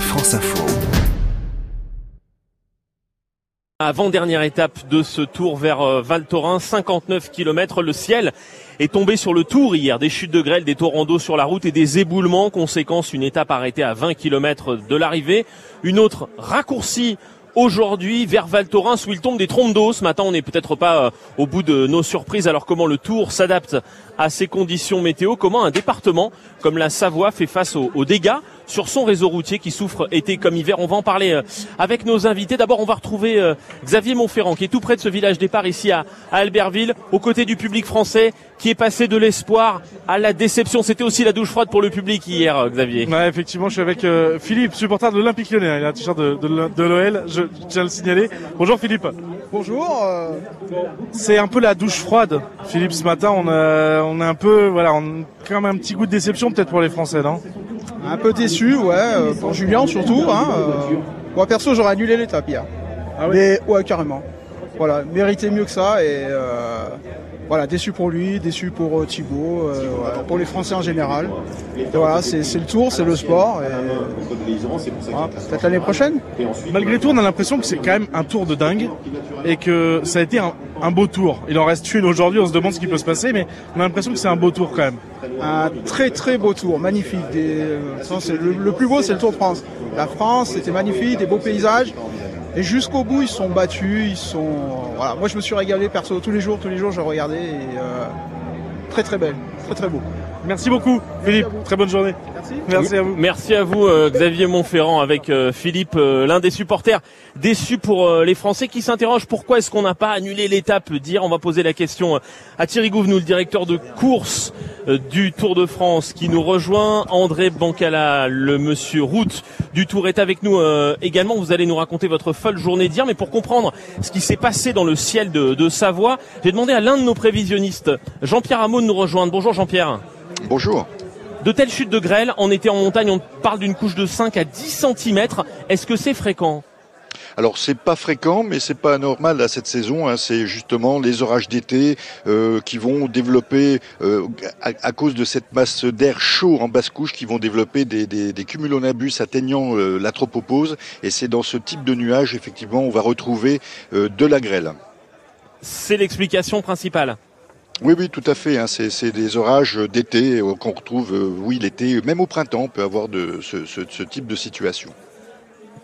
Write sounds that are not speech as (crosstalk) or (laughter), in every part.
France Info. Avant-dernière étape de ce tour vers euh, Val Thorens, 59 km. Le ciel est tombé sur le tour hier. Des chutes de grêle, des torrents sur la route et des éboulements. Conséquence, une étape arrêtée à 20 km de l'arrivée. Une autre raccourcie aujourd'hui vers Val Thorens où il tombe des trompes d'eau. Ce matin, on n'est peut-être pas euh, au bout de nos surprises. Alors comment le tour s'adapte à ces conditions météo? Comment un département comme la Savoie fait face aux dégâts? Sur son réseau routier qui souffre été comme hiver. On va en parler euh, avec nos invités. D'abord, on va retrouver euh, Xavier Montferrand qui est tout près de ce village départ ici à, Albertville, aux côtés du public français qui est passé de l'espoir à la déception. C'était aussi la douche froide pour le public hier, euh, Xavier. Ouais, effectivement, je suis avec Philippe, supporter de l'Olympique Lyonnais. Il a un t-shirt de, de, l'OL, je tiens à le signaler. Bonjour Philippe. Bonjour. C'est un peu la douche froide, Philippe. Ce matin, on a, on a un peu, voilà, on a quand même un petit goût de déception peut-être pour les Français, non? Un peu déçu, ouais, euh, pour Julien surtout. Hein, euh. moi perso, j'aurais annulé l'étape hier. Ah Mais ouais, carrément. Voilà, méritait mieux que ça et euh, voilà, déçu pour lui, déçu pour euh, Thibaut, euh, pour les Français en général. voilà, c'est le tour, c'est le sport. Peut-être l'année prochaine. Malgré tout, on a l'impression que c'est quand même un tour de dingue et que ça a été un, beau tour. Il en reste une aujourd'hui, on se demande ce qui peut se passer, mais on a l'impression que c'est un beau tour quand même. Un très très beau tour, magnifique. Euh, le, le plus beau, c'est le Tour de France. La France, c'était magnifique, des beaux paysages. Et jusqu'au bout, ils sont battus, ils sont. Moi, je me suis régalé perso tous les jours, tous les jours, je regardais euh, très très belle, très très beau. Merci beaucoup, Philippe. Très bonne journée. Merci. à vous. Merci à vous, euh, Xavier Montferrand, avec euh, Philippe, euh, l'un des supporters déçus pour les Français qui s'interrogent pourquoi est-ce qu'on n'a pas annulé l'étape. Dire, on va poser la question à Thierry Gouvenou, le directeur de course du Tour de France, qui nous rejoint. André Bancala, le monsieur route du Tour, est avec nous également. Vous allez nous raconter votre folle journée d'hier, mais pour comprendre ce qui s'est passé dans le ciel de, de Savoie, j'ai demandé à l'un de nos prévisionnistes, Jean-Pierre Hameau, de nous rejoindre. Bonjour Jean-Pierre. Bonjour. De telles chutes de grêle, en été en montagne, on parle d'une couche de 5 à 10 cm. Est-ce que c'est fréquent? Alors c'est pas fréquent, mais c'est pas anormal à cette saison. Hein. C'est justement les orages d'été euh, qui vont développer, euh, à, cause de cette masse d'air chaud en basse couche, qui vont développer des, des, des cumulonabus atteignant euh, la tropopause. Et c'est dans ce type de nuage, effectivement, on va retrouver de la grêle. C'est l'explication principale. Oui, oui, tout à fait. Hein. C'est des orages d'été euh, qu'on retrouve, euh, oui, l'été, même au printemps, on peut avoir de, ce, type de situation.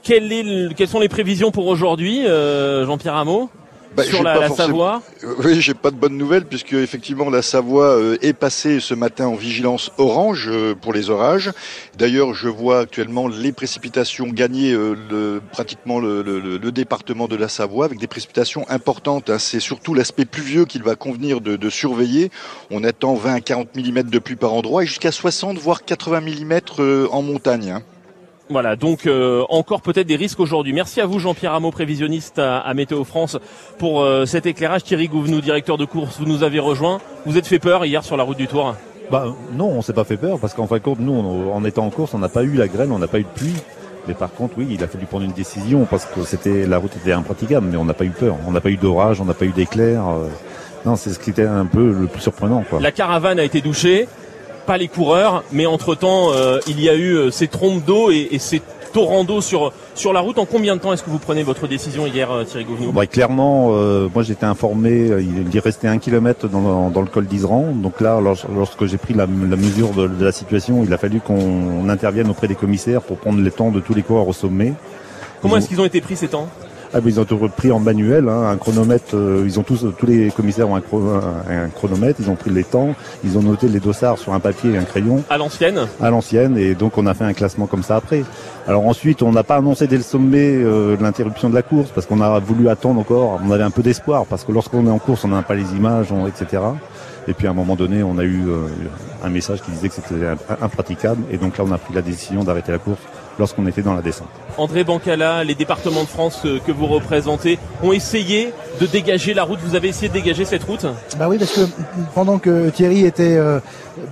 Quelle est, quelles sont les prévisions pour aujourd'hui, euh, Jean-Pierre Hameau? Bah, sur la, Savoie euh, Oui, j'ai pas de bonnes nouvelles puisque effectivement la Savoie euh, est passée ce matin en vigilance orange euh, pour les orages. D'ailleurs, je vois actuellement les précipitations gagner le, pratiquement le, le, département de la Savoie avec des précipitations importantes. Hein. C'est surtout l'aspect pluvieux qu'il va convenir de, de, surveiller. On attend 20 à 40 mm de pluie par endroit et jusqu'à 60 voire 80 mm en montagne. Hein. Voilà, donc euh, encore peut-être des risques aujourd'hui. Merci à vous Jean-Pierre Hameau, prévisionniste à, Météo France, pour euh, cet éclairage. Thierry Gouvenou, directeur de course, vous nous avez rejoint. Vous êtes fait peur hier sur la route du Tour bah, Non, on s'est pas fait peur parce qu'en fin de compte, nous, en étant en course, on n'a pas eu la grêle, on n'a pas eu de pluie. Mais par contre, oui, il a fallu prendre une décision parce que c'était la route était impraticable, mais on n'a pas eu peur. On n'a pas eu d'orage, on n'a pas eu d'éclair. Euh. non, c'est ce qui était un peu le plus surprenant. Quoi. La caravane a été douchée pas les coureurs, mais entre-temps, euh, il y a eu euh, ces trompes d'eau et, ces torrents d'eau sur sur la route. En combien de temps est-ce que vous prenez votre décision hier, euh, Thierry Gouvenou bah, Clairement, moi j'étais informé, il, restait un kilomètre dans, dans le col d'Isran. Donc là, lorsque j'ai pris la, mesure de, la situation, il a fallu qu'on intervienne auprès des commissaires pour prendre les temps de tous les coureurs au sommet. Comment est-ce qu'ils ont été pris ces temps? Ah, ils ont tout pris en manuel, hein, un chronomètre. Euh, ils ont tous, tous les commissaires ont un, un, chronomètre. Ils ont pris les temps. Ils ont noté les dossards sur un papier et un crayon. À l'ancienne. À l'ancienne, et donc on a fait un classement comme ça après. Alors ensuite, on n'a pas annoncé dès le sommet euh, l'interruption de la course parce qu'on a voulu attendre encore. On avait un peu d'espoir parce que lorsqu'on est en course, on n'a pas les images, etc. Et puis à un moment donné, on a eu euh, un message qui disait que c'était impraticable. Et donc là, on a pris la décision d'arrêter la course lorsqu'on était dans la descente. André Bancala, les départements de France que, vous représentez ont essayé de dégager la route. Vous avez essayé de dégager cette route? Bah oui, parce que pendant que Thierry était euh,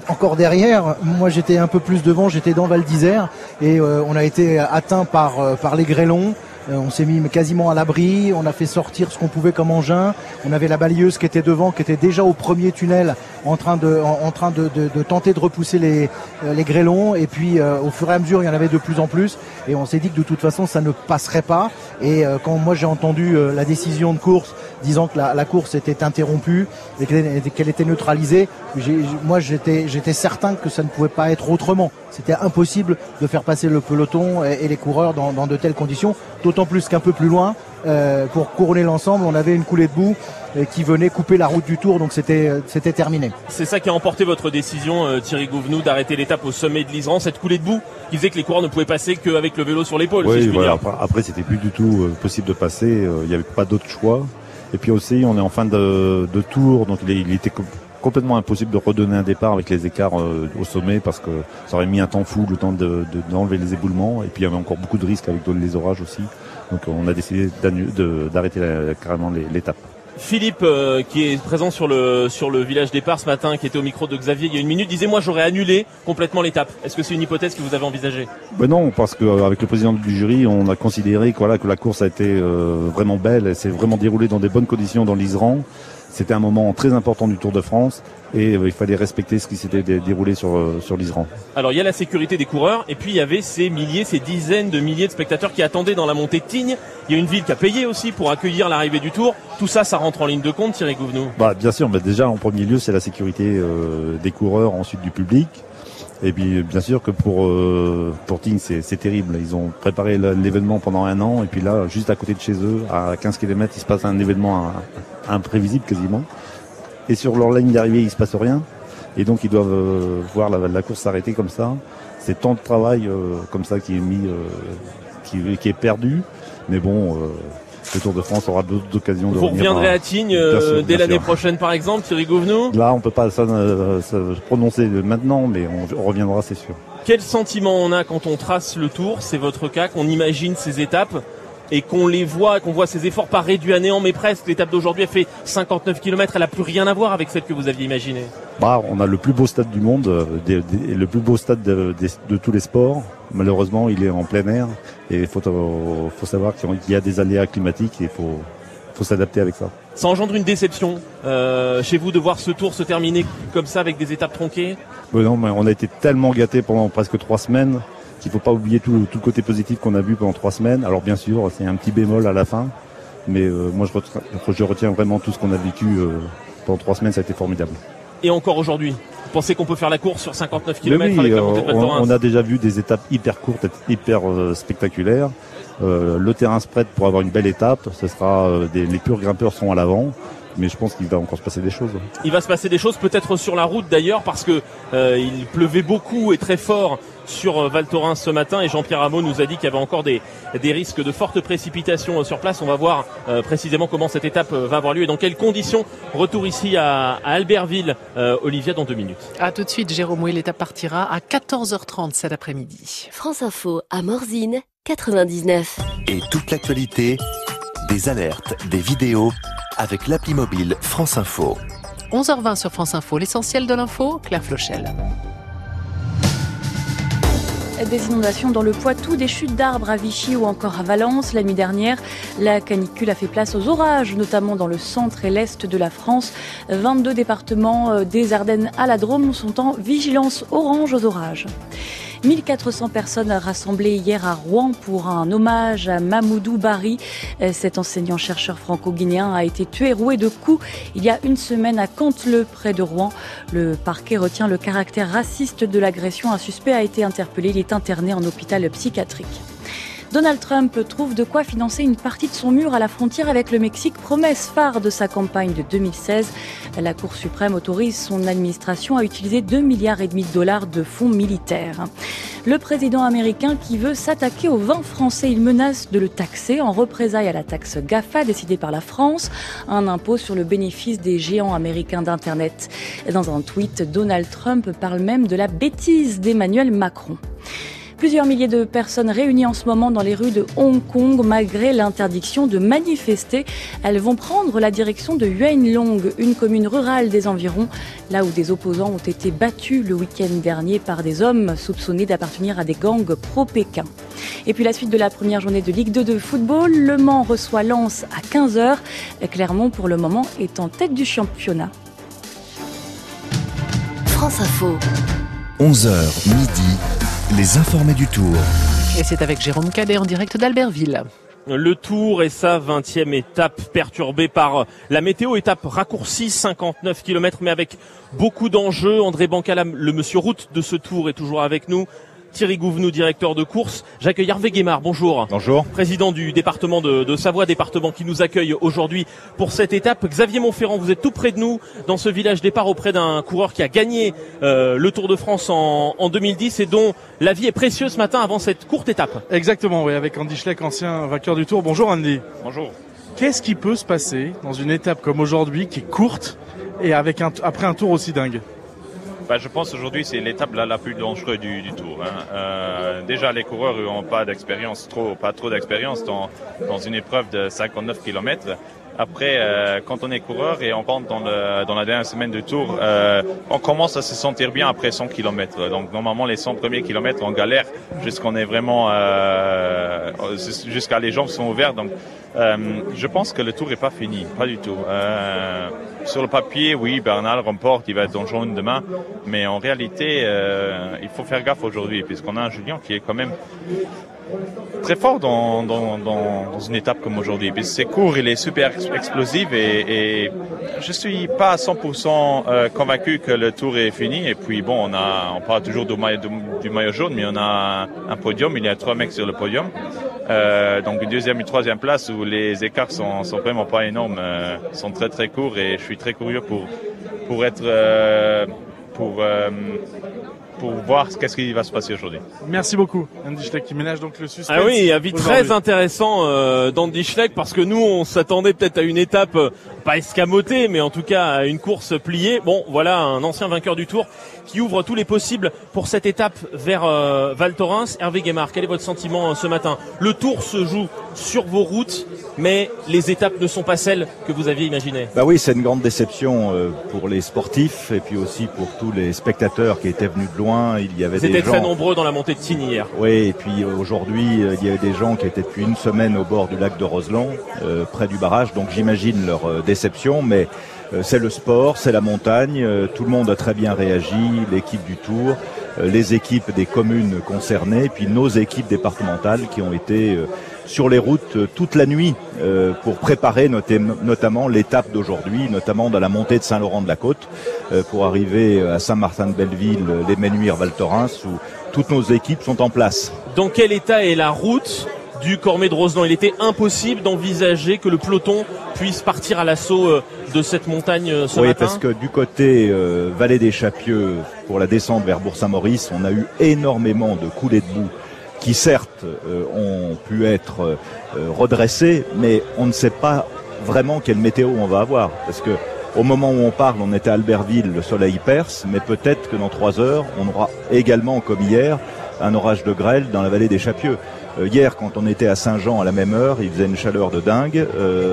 encore derrière, moi j'étais un peu plus devant, j'étais dans Val d'Isère et euh, on a été atteint par, euh, par les grêlons. Euh, on s'est mis quasiment à l'abri. On a fait sortir ce qu'on pouvait comme engin. On avait la balayeuse qui était devant, qui était déjà au premier tunnel, en train de, en, train de, tenter de repousser les, euh, les grêlons. Et puis, au fur et à mesure, il y en avait de plus en plus. Et on s'est dit que de toute façon, ça ne passerait pas. Et quand moi j'ai entendu la décision de course disant que la, course était interrompue et qu'elle était neutralisée, moi j'étais j'étais certain que ça ne pouvait pas être autrement. C'était impossible de faire passer le peloton et, les coureurs dans, de telles conditions, d'autant plus qu'un peu plus loin, euh, pour couronner l'ensemble, on avait une coulée de boue euh, qui venait couper la route du Tour, donc c'était euh, c'était terminé. C'est ça qui a emporté votre décision, Thierry Gouvenou, d'arrêter l'étape au sommet de l'Isran, cette coulée de boue qui faisait que les coureurs ne pouvaient passer qu'avec le vélo sur l'épaule. Oui, après, après c'était plus du tout possible de passer, il n'y avait pas d'autre choix. Et puis aussi, on est en fin de, tour, donc il, était complètement impossible de redonner un départ avec les écarts euh, au sommet parce que ça aurait mis un temps fou le temps d'enlever les éboulements et puis il y avait encore beaucoup de risques avec les orages aussi donc on a décidé d'arrêter carrément l'étape. Philippe, euh, qui est présent sur le sur le village départ ce matin, qui était au micro de Xavier il y a une minute, disait moi j'aurais annulé complètement l'étape. Est-ce que c'est une hypothèse que vous avez envisagée? Ben Non, parce qu'avec le président du jury, on a considéré que, voilà, que la course a été euh, vraiment belle, elle s'est vraiment déroulée dans des bonnes conditions dans l'Isran. C'était un moment très important du Tour de France et euh, il fallait respecter ce qui s'était déroulé sur, euh, sur l'Isran. Alors il y a la sécurité des coureurs et puis il y avait ces milliers, ces dizaines de milliers de spectateurs qui attendaient dans la montée de Tignes. Il y a une ville qui a payé aussi pour accueillir l'arrivée du Tour. Tout ça, ça rentre en ligne de compte, Thierry Gouvenou bah, Bien sûr, mais déjà en premier lieu, c'est la sécurité euh, des coureurs, ensuite du public. Et puis bien sûr que pour euh, pour Ting c'est terrible. Ils ont préparé l'événement pendant un an et puis là juste à côté de chez eux, à 15 km, il se passe un événement imprévisible quasiment. Et sur leur ligne d'arrivée, il se passe rien. Et donc ils doivent euh, voir la, course s'arrêter comme ça. C'est tant de travail euh, comme ça qui est mis, qui, qui, est perdu. Mais bon, le Tour de France aura d'autres occasions de Vous reviendrez à, Tignes euh, dès l'année prochaine, par exemple, Thierry Gouvenou? Là, on peut pas se prononcer maintenant, mais on, reviendra, c'est sûr. Quel sentiment on a quand on trace le Tour? C'est votre cas, qu'on imagine ces étapes? Et qu'on les voit, qu'on voit ces efforts pas réduits à néant, mais presque. L'étape d'aujourd'hui a fait 59 km, elle a plus rien à voir avec celle que vous aviez imaginée. Bah, on a le plus beau stade du monde, euh, le plus beau stade de, tous les sports. Malheureusement, il est en plein air et il faut, faut savoir qu'il y a des aléas climatiques et il faut, faut s'adapter avec ça. Ça engendre une déception euh, chez vous de voir ce tour se terminer comme ça avec des étapes tronquées? Non, mais on a été tellement gâtés pendant presque trois semaines qu'il faut pas oublier tout, tout le côté positif qu'on a vu pendant trois semaines. Alors bien sûr, c'est un petit bémol à la fin, mais euh, moi je retiens, je retiens, vraiment tout ce qu'on a vécu euh, pendant trois semaines, ça a été formidable. Et encore aujourd'hui vous pensez qu'on peut faire la course sur 59 km avec la montée de on, on, a déjà vu des étapes hyper courtes, hyper euh, spectaculaires. le terrain se prête pour avoir une belle étape. Ce sera des, les purs grimpeurs sont à l'avant mais je pense qu'il va encore se passer des choses. Il va se passer des choses peut-être sur la route d'ailleurs parce que il pleuvait beaucoup et très fort sur euh, Val Thorens ce matin et Jean-Pierre Hameau nous a dit qu'il y avait encore des, des risques de fortes précipitations euh, sur place. On va voir euh, précisément comment cette étape va avoir lieu et dans quelles conditions. Retour ici à, Albertville, Olivia, dans deux minutes. À tout de suite, Jérôme. Oui, l'étape partira à 14h30 cet après-midi. France Info à Morzine, 99. Et toute l'actualité, des alertes, des vidéos avec l'appli mobile France Info. 11h20 sur France Info, l'essentiel de l'info, Claire Flochel. Des inondations dans le Poitou, des chutes d'arbres à Vichy ou encore à Valence. La nuit dernière, la canicule a fait place aux orages, notamment dans le centre et l'est de la France. 22 départements euh, des Ardennes à la Drôme sont en vigilance orange aux orages. 1400 personnes rassemblées hier à Rouen pour un hommage à Mamoudou Bari. Cet enseignant-chercheur franco-guinéen a été tué roué de coups il y a une semaine à Canteleu, près de Rouen. Le parquet retient le caractère raciste de l'agression. Un suspect a été interpellé. Il est interné en hôpital psychiatrique. Donald Trump trouve de quoi financer une partie de son mur à la frontière avec le Mexique, promesse phare de sa campagne de 2016. La Cour suprême autorise son administration à utiliser 2 milliards et demi de dollars de fonds militaires. Le président américain qui veut s'attaquer au vin français, il menace de le taxer en représailles à la taxe GAFA décidée par la France, un impôt sur le bénéfice des géants américains d'Internet. Dans un tweet, Donald Trump parle même de la bêtise d'Emmanuel Macron. Plusieurs milliers de personnes réunies en ce moment dans les rues de Hong Kong malgré l'interdiction de manifester. Elles vont prendre la direction de Long, une commune rurale des environs, là où des opposants ont été battus le week-end dernier par des hommes soupçonnés d'appartenir à des gangs pro-Pékin. Et puis la suite de la première journée de Ligue 2 de football, Le Mans reçoit Lens à 15h. Clermont pour le moment est en tête du championnat. France Info. 11h midi, les informés du Tour. Et c'est avec Jérôme Cadet en direct d'Albertville. Le Tour et sa 20e étape perturbée par la météo, étape raccourcie 59 km mais avec beaucoup d'enjeux. André Bancala, le monsieur route de ce Tour est toujours avec nous. Thierry Gouvenou, directeur de course. J'accueille Hervé Guémard, bonjour. Bonjour. Président du département de, Savoie, département qui nous accueille aujourd'hui pour cette étape. Xavier Montferrand, vous êtes tout près de nous dans ce village départ auprès d'un coureur qui a gagné euh, le Tour de France en, 2010 et dont la vie est précieuse ce matin avant cette courte étape. Exactement, oui, avec Andy Schleck, ancien vainqueur du Tour. Bonjour Andy. Bonjour. Qu'est-ce qui peut se passer dans une étape comme aujourd'hui qui est courte et avec un, après un tour aussi dingue? Bah, je pense aujourd'hui c'est l'étape la, plus dangereuse du, du tour. Hein. Euh, déjà les coureurs n'ont pas d'expérience, trop, pas trop d'expérience dans, dans une épreuve de 59 km. Après, euh, quand on est coureur et on rentre dans, la dernière semaine de tour, euh, on commence à se sentir bien après 100 km. Donc normalement, les 100 premiers kilomètres, on galère jusqu'on est vraiment, euh, jusqu'à les jambes sont ouvertes. Donc, euh, je pense que le tour est pas fini, pas du tout. Sur le papier, oui, Bernal remporte, il va être dans jaune demain, mais en réalité, il faut faire gaffe aujourd'hui puisqu'on a un Julien qui est quand même très fort dans, une étape comme aujourd'hui. C'est court, il est super explosif et, et je suis pas à 100% euh, convaincu que le tour est fini. Et puis bon, on parle toujours du maillot, jaune, mais on a un podium. Il y a trois mecs sur le podium. Euh, donc une deuxième, une troisième place où les écarts sont, sont vraiment pas énormes, euh, sont très très courts et je suis très curieux pour pour être euh, pour pour voir qu'est-ce qui va se passer aujourd'hui. Merci beaucoup, Andy Schleck, qui ménage donc le suspense. Ah oui, avis très intéressant euh, d'Andy Schleck, parce que nous, on s'attendait peut-être à une étape euh, pas escamotée, mais en tout cas une course pliée. Bon, voilà un ancien vainqueur du Tour qui ouvre tous les possibles pour cette étape vers euh, Val Thorens. Hervé Guémard, quel est votre sentiment euh, ce matin? Le Tour se joue sur vos routes, mais les étapes ne sont pas celles que vous aviez imaginées. Bah oui, c'est une grande déception pour les sportifs et puis aussi pour tous les spectateurs qui étaient venus de loin il y avait Vous étiez très nombreux dans la montée de Tignes hier. Oui, et puis euh, aujourd'hui, euh, il y avait des gens qui étaient depuis une semaine au bord du lac de Roseland, euh, près du barrage. Donc j'imagine leur déception, mais c'est le sport, c'est la montagne. tout le monde a très bien réagi, l'équipe du Tour, les équipes des communes concernées, puis nos équipes départementales qui ont été sur les routes toute la nuit euh, pour préparer notamment l'étape d'aujourd'hui, notamment dans la montée de Saint-Laurent-de-la-Côte, euh, pour arriver à Saint-Martin-de-Belleville, les Menuires, Val Thorens, où toutes nos équipes sont en place. Dans quel état est la route du Cormet de Roseland Il était impossible d'envisager que le peloton puisse partir à l'assaut euh, de cette montagne ce oui, matin. Oui, parce que du côté vallée des Chapieux, pour la descente vers Bourg-Saint-Maurice, on a eu énormément de coulées de boue qui certes euh, ont pu être euh, redressés, mais on ne sait pas vraiment quelle météo on va avoir. Parce que au moment où on parle, on était à Albertville, le soleil perce, mais peut-être que dans trois heures, on aura également, comme hier, un orage de grêle dans la vallée des Chapieux. Euh, hier, quand on était à Saint-Jean à la même heure, il faisait une chaleur de dingue,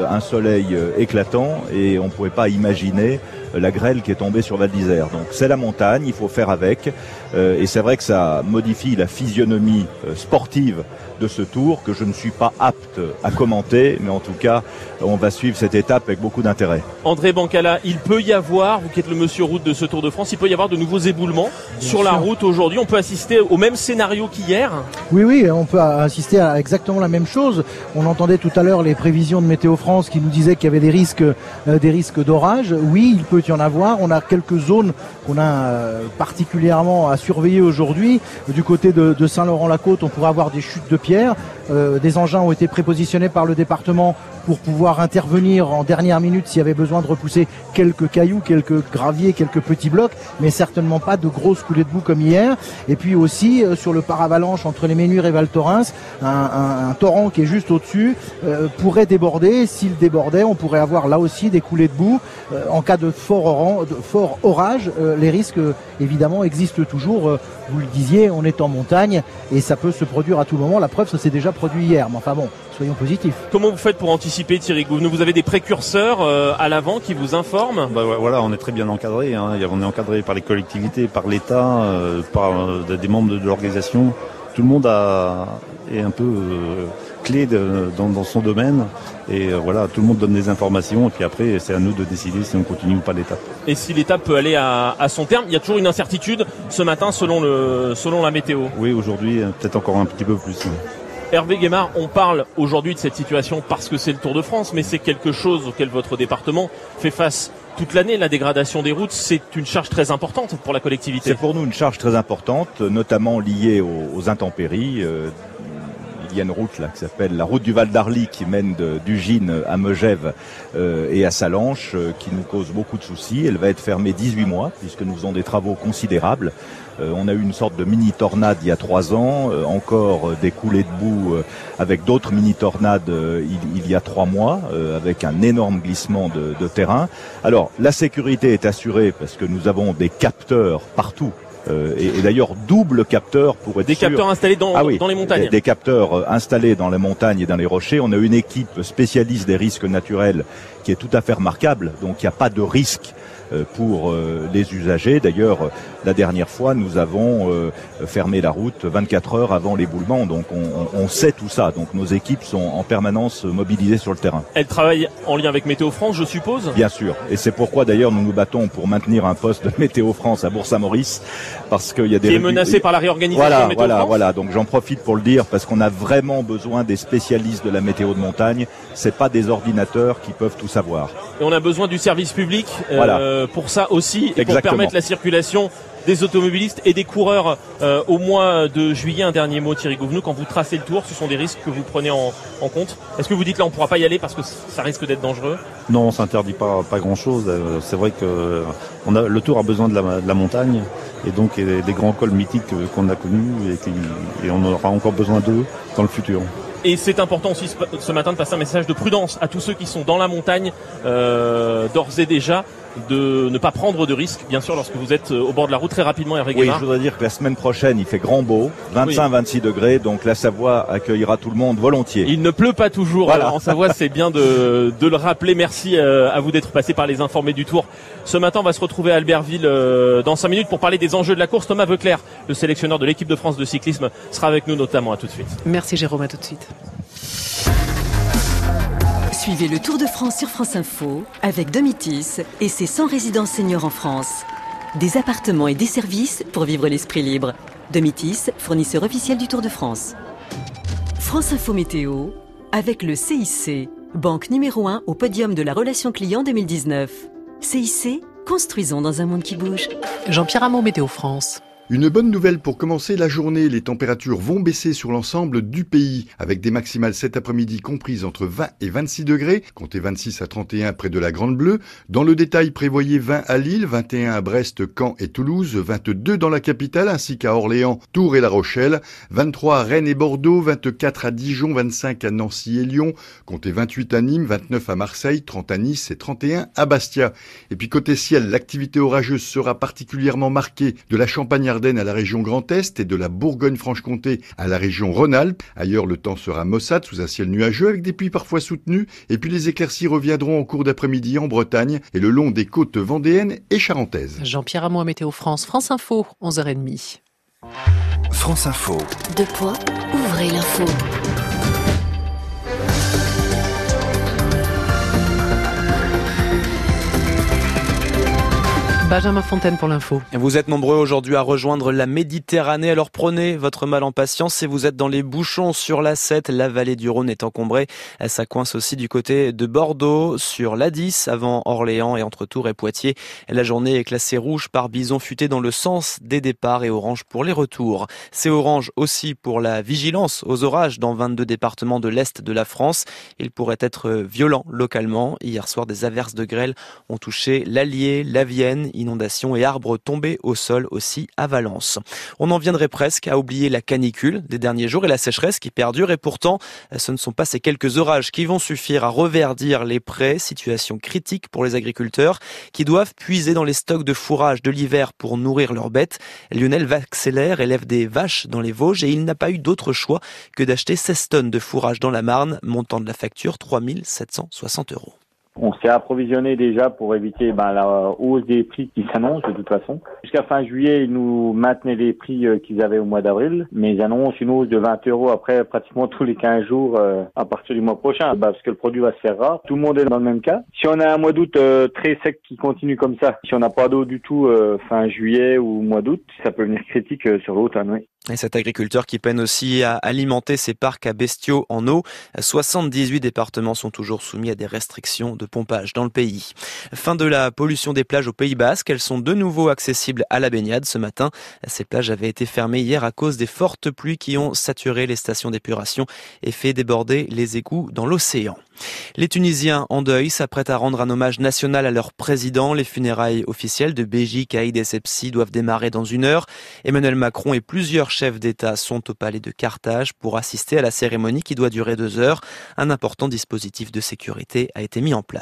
un soleil éclatant, et on ne pouvait pas imaginer la grêle qui est tombée sur Val d'Isère. Donc c'est la montagne, il faut faire avec. Euh, et c'est vrai que ça modifie la physionomie euh, sportive de ce tour que je ne suis pas apte à commenter, mais en tout cas, on va suivre cette étape avec beaucoup d'intérêt. André Bancala, il peut y avoir, vous qui êtes le monsieur route de ce Tour de France, il peut y avoir de nouveaux éboulements sur la route aujourd'hui. On peut assister au même scénario qu'hier? Oui, oui, on peut assister à exactement la même chose. On entendait tout à l'heure les prévisions de Météo France qui nous disaient qu'il y avait des risques, euh, d'orage. Oui, il peut y en avoir. On a quelques zones qu'on a euh, particulièrement à surveiller aujourd'hui. Du côté de, Saint-Laurent-la-Côte, on pourrait avoir des chutes de pierres. Euh, des engins ont été prépositionnés par le département pour pouvoir intervenir en dernière minute s'il y avait besoin de repousser quelques cailloux, quelques graviers, quelques petits blocs, mais certainement pas de grosses coulées de boue comme hier. Et puis aussi euh, sur le paravalanche entre les Ménures et Val Thorens, un, torrent qui est juste au-dessus euh, pourrait déborder. S'il débordait, on pourrait avoir là aussi des coulées de boue. Euh, en cas de fort, de fort orage, les risques évidemment existent toujours. Vous le disiez, on est en montagne et ça peut se produire à tout moment. La preuve, ça s'est déjà produit hier. Mais enfin bon, soyons positifs. Comment vous faites pour anticiper Thierry Gouvenou Vous avez des précurseurs euh, à l'avant qui vous informent? Bah, Voilà, on est très bien encadré. Hein. On est encadré par les collectivités, par l'État, euh, par euh, des membres de, l'organisation. Tout le monde a, est un peu clé dans, son domaine. Et voilà, tout le monde donne des informations. Et puis après, c'est à nous de décider si on continue ou pas l'étape. Et si l'étape peut aller à, à, son terme, il y a toujours une incertitude ce matin selon, le, selon la météo. Oui, aujourd'hui, peut-être encore un petit peu plus. Hervé Guémard, on parle aujourd'hui de cette situation parce que c'est le Tour de France, mais c'est quelque chose auquel votre département fait face toute l'année. La dégradation des routes, c'est une charge très importante pour la collectivité. C'est pour nous une charge très importante, notamment liée aux, intempéries. Euh, il y a une route là qui s'appelle la route du Val d'Arly qui mène d'Ugine à Megève euh, et à Salanches euh, qui nous cause beaucoup de soucis. Elle va être fermée 18 mois puisque nous faisons des travaux considérables. Euh, on a eu une sorte de mini tornade il y a trois ans, encore des coulées de boue avec d'autres mini tornades il, y a trois mois, avec un énorme glissement de, de terrain. Alors la sécurité est assurée parce que nous avons des capteurs partout euh, et, d'ailleurs double capteur pour être des capteurs installés dans, ah dans les montagnes. Des, des, capteurs euh, installés dans les montagnes et dans les rochers. On a une équipe spécialiste des risques naturels qui est tout à fait remarquable. Donc il n'y a pas de risque euh, pour les usagers. D'ailleurs, la dernière fois, nous avons euh, fermé la route 24 heures avant l'éboulement. Donc on, on, sait tout ça. Donc nos équipes sont en permanence mobilisées sur le terrain. Elles travaillent en lien avec Météo France, je suppose? Bien sûr. Et c'est pourquoi d'ailleurs nous nous battons pour maintenir un poste de Météo France à Bourg-Saint-Maurice. Parce qu'il y a des... Qui est menacé par la réorganisation voilà, de Météo voilà, France Voilà, donc j'en profite pour le dire parce qu'on a vraiment besoin des spécialistes de la météo de montagne. C'est pas des ordinateurs qui peuvent tout savoir. Et on a besoin du service public euh, pour ça aussi et pour permettre la circulation des automobilistes et des coureurs euh, au mois de juillet. Un dernier mot, Thierry Gouvenou, quand vous tracez le tour, ce sont des risques que vous prenez en, compte. Est-ce que vous dites là on ne pourra pas y aller parce que ça risque d'être dangereux? Non, on s'interdit pas, pas grand-chose. Euh, c'est vrai que on a, le tour a besoin de la, de la montagne et donc des grands cols mythiques qu'on a connus et, et on aura encore besoin d'eux dans le futur. Et c'est important aussi ce matin de passer un message de prudence à tous ceux qui sont dans la montagne euh, d'ores et déjà de ne pas prendre de risques, bien sûr, lorsque vous êtes euh, au bord de la route très rapidement, Hervé Oui, je voudrais dire que la semaine prochaine, il fait grand beau, 25-26 degrés, donc la Savoie accueillera tout le monde volontiers. Il ne pleut pas toujours voilà. en Savoie, c'est bien de, de, le rappeler. Merci euh, à vous d'être passé par les informés du Tour. Ce matin, on va se retrouver à Albertville euh, dans 5 minutes pour parler des enjeux de la course. Thomas Veuclair, le sélectionneur de l'équipe de France de cyclisme, sera avec nous notamment. À tout de suite. Merci Jérôme, à tout de suite. Suivez le Tour de France sur France Info avec Domitis et ses 100 résidences seniors en France. Des appartements et des services pour vivre l'esprit libre. Domitis, fournisseur officiel du Tour de France. France Info Météo avec le CIC, banque numéro 1 au podium de la relation client 2019. CIC, construisons dans un monde qui bouge. Jean-Pierre Amont, Météo France. Une bonne nouvelle pour commencer la journée, les températures vont baisser sur l'ensemble du pays, avec des maximales cet après-midi comprises entre 20 et 26 degrés, comptez 26 à 31 près de la Grande Bleue. Dans le détail, prévoyez 20 à Lille, 21 à Brest, Caen et Toulouse, 22 dans la capitale ainsi qu'à Orléans, Tours et La Rochelle, 23 à Rennes et Bordeaux, 24 à Dijon, 25 à Nancy et Lyon, comptez 28 à Nîmes, 29 à Marseille, 30 à Nice et 31 à Bastia. Et puis côté ciel, l'activité orageuse sera particulièrement marquée de la Champagne à la région Grand Est et de la Bourgogne-Franche-Comté à la région Rhône-Alpes. Ailleurs, le temps sera maussade sous un ciel nuageux avec des pluies parfois soutenues. Et puis les éclaircies reviendront en cours d'après-midi en Bretagne et le long des côtes vendéennes et charentaises. Jean-Pierre Amour, Météo France, France Info, 11h30. France Info. Deux points, ouvrez l'info. Benjamin Fontaine pour l'info. Vous êtes nombreux aujourd'hui à rejoindre la Méditerranée, alors prenez votre mal en patience si vous êtes dans les bouchons sur la 7, la vallée du Rhône est encombrée. Ça coince aussi du côté de Bordeaux, sur la 10, avant Orléans et entre Tours et Poitiers. La journée est classée rouge par bison futé dans le sens des départs et orange pour les retours. C'est orange aussi pour la vigilance aux orages dans 22 départements de l'Est de la France. Il pourrait être violent localement. Hier soir, des averses de grêle ont touché l'Allier, la Vienne, inondations et arbres tombés au sol aussi à Valence. On en viendrait presque à oublier la canicule des derniers jours et la sécheresse qui perdure et pourtant ce ne sont pas ces quelques orages qui vont suffire à reverdir les prés, situation critique pour les agriculteurs qui doivent puiser dans les stocks de fourrage de l'hiver pour nourrir leurs bêtes. Lionel Vaxeller élève des vaches dans les Vosges et il n'a pas eu d'autre choix que d'acheter 16 tonnes de fourrage dans la Marne, montant de la facture 3760 euros. On s'est approvisionné déjà pour éviter ben, la hausse des prix qui s'annonce de toute façon. Jusqu'à fin juillet, ils nous maintenaient les prix euh, qu'ils avaient au mois d'avril, mais ils annoncent une hausse de 20 euros après pratiquement tous les 15 jours euh, à partir du mois prochain, ben, parce que le produit va se faire rare. Tout le monde est dans le même cas. Si on a un mois d'août euh, très sec qui continue comme ça, si on n'a pas d'eau du tout fin juillet ou mois d'août, ça peut venir critique sur l'automne. Oui. Et cet agriculteur qui peine aussi à alimenter ses parcs à bestiaux en eau. 78 départements sont toujours soumis à des restrictions de pompage dans le pays. Fin de la pollution des plages au Pays Basque. Elles sont de nouveau accessibles à la baignade ce matin. Ces plages avaient été fermées hier à cause des fortes pluies qui ont saturé les stations d'épuration et fait déborder les égouts dans l'océan. Les Tunisiens en deuil s'apprêtent à rendre un hommage national à leur président. Les funérailles officielles de Béji, Kaïd et Sepsi doivent démarrer dans une heure. Emmanuel Macron et plusieurs chefs d'État sont au palais de Carthage pour assister à la cérémonie qui doit durer deux heures. Un important dispositif de sécurité a été mis en place.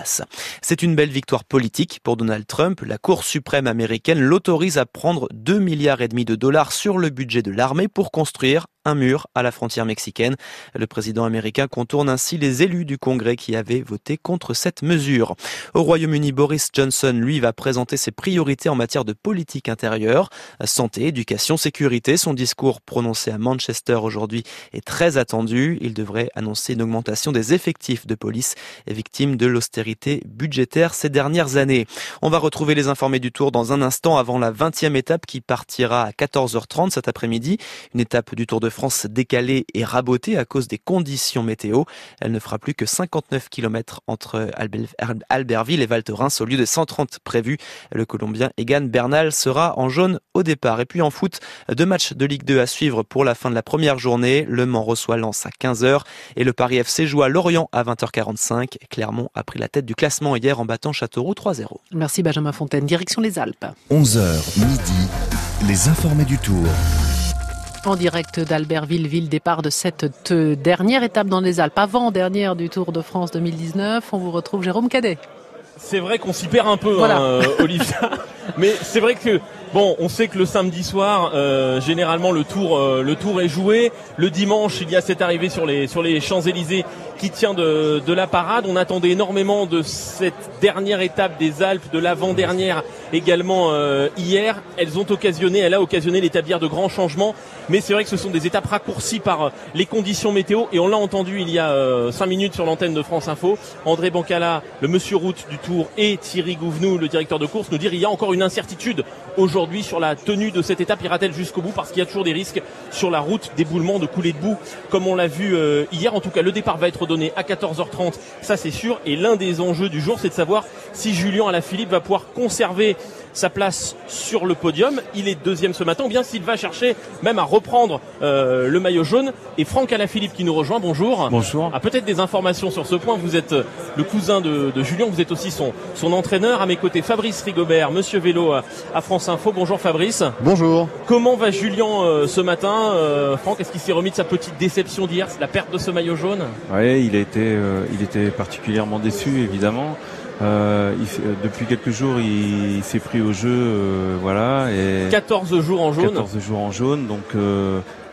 C'est une belle victoire politique pour Donald Trump. La Cour suprême américaine l'autorise à prendre 2 milliards et demi de dollars sur le budget de l'armée pour construire un mur à la frontière mexicaine. Le président américain contourne ainsi les élus du Congrès qui avaient voté contre cette mesure. Au Royaume-Uni, Boris Johnson, lui, va présenter ses priorités en matière de politique intérieure, santé, éducation, sécurité. Son discours prononcé à Manchester aujourd'hui est très attendu. Il devrait annoncer une augmentation des effectifs de police victimes de l'austérité budgétaire ces dernières années. On va retrouver les informés du tour dans un instant avant la 20e étape qui partira à 14h30 cet après-midi. Une étape du Tour de France décalée et rabotée à cause des conditions météo. Elle ne fera plus que 59 km entre Albertville et Val Thorens au lieu de 130 prévus. Le Colombien Egan Bernal sera en jaune au départ. Et puis en foot, deux matchs de Ligue 2 à suivre pour la fin de la première journée. Le Mans reçoit Lens à 15h et le Paris FC joue à Lorient à 20h45. Clermont a pris la tête du classement hier en battant Châteauroux 3-0. Merci Benjamin Fontaine. Direction les Alpes. 11h midi, les informés du Tour. En direct d'Albertville, ville départ de cette dernière étape dans les Alpes, avant-dernière du Tour de France 2019. On vous retrouve Jérôme Cadet. C'est vrai qu'on s'y perd un peu, hein, euh, Olivia. (laughs) Mais c'est vrai que Bon, on sait que le samedi soir, euh, généralement le tour, euh, le tour est joué. Le dimanche, il y a cette arrivée sur les sur les Champs Élysées qui tient de, de la parade. On attendait énormément de cette dernière étape des Alpes, de l'avant-dernière également euh, hier. Elles ont occasionné, elle a occasionné l'établir de grands changements. Mais c'est vrai que ce sont des étapes raccourcies par les conditions météo. Et on l'a entendu il y a cinq minutes sur l'antenne de France Info. André Bancala, le monsieur route du Tour, et Thierry Gouvenou, le directeur de course, nous dire il y a encore une incertitude aujourd'hui aujourd'hui sur la tenue de cette étape ira-t-elle jusqu'au bout parce qu'il y a toujours des risques sur la route d'éboulement, de coulée de boue comme on l'a vu euh, hier. En tout cas, le départ va être donné à 14h30, ça c'est sûr. Et l'un des enjeux du jour, c'est de savoir si Julien Alaphilippe va pouvoir conserver sa place sur le podium. Il est deuxième ce matin, ou bien s'il va chercher même à reprendre euh, le maillot jaune. Et Franck Alaphilippe qui nous rejoint, bonjour. Bonjour. A peut-être des informations sur ce point. Vous êtes euh, le cousin de, Julien, vous êtes aussi son, son entraîneur. À mes côtés, Fabrice Rigobert, Monsieur Vélo à, France Info. Bonjour Fabrice. Bonjour. Comment va Julien euh, ce matin Franck, est-ce qu'il s'est remis de sa petite déception d'hier, la perte de ce maillot jaune? Oui, il a été, il était particulièrement déçu évidemment. Euh, euh, depuis quelques jours, il, s'est pris au jeu, euh, voilà. Et 14 jours en jaune. 14 jours en jaune, donc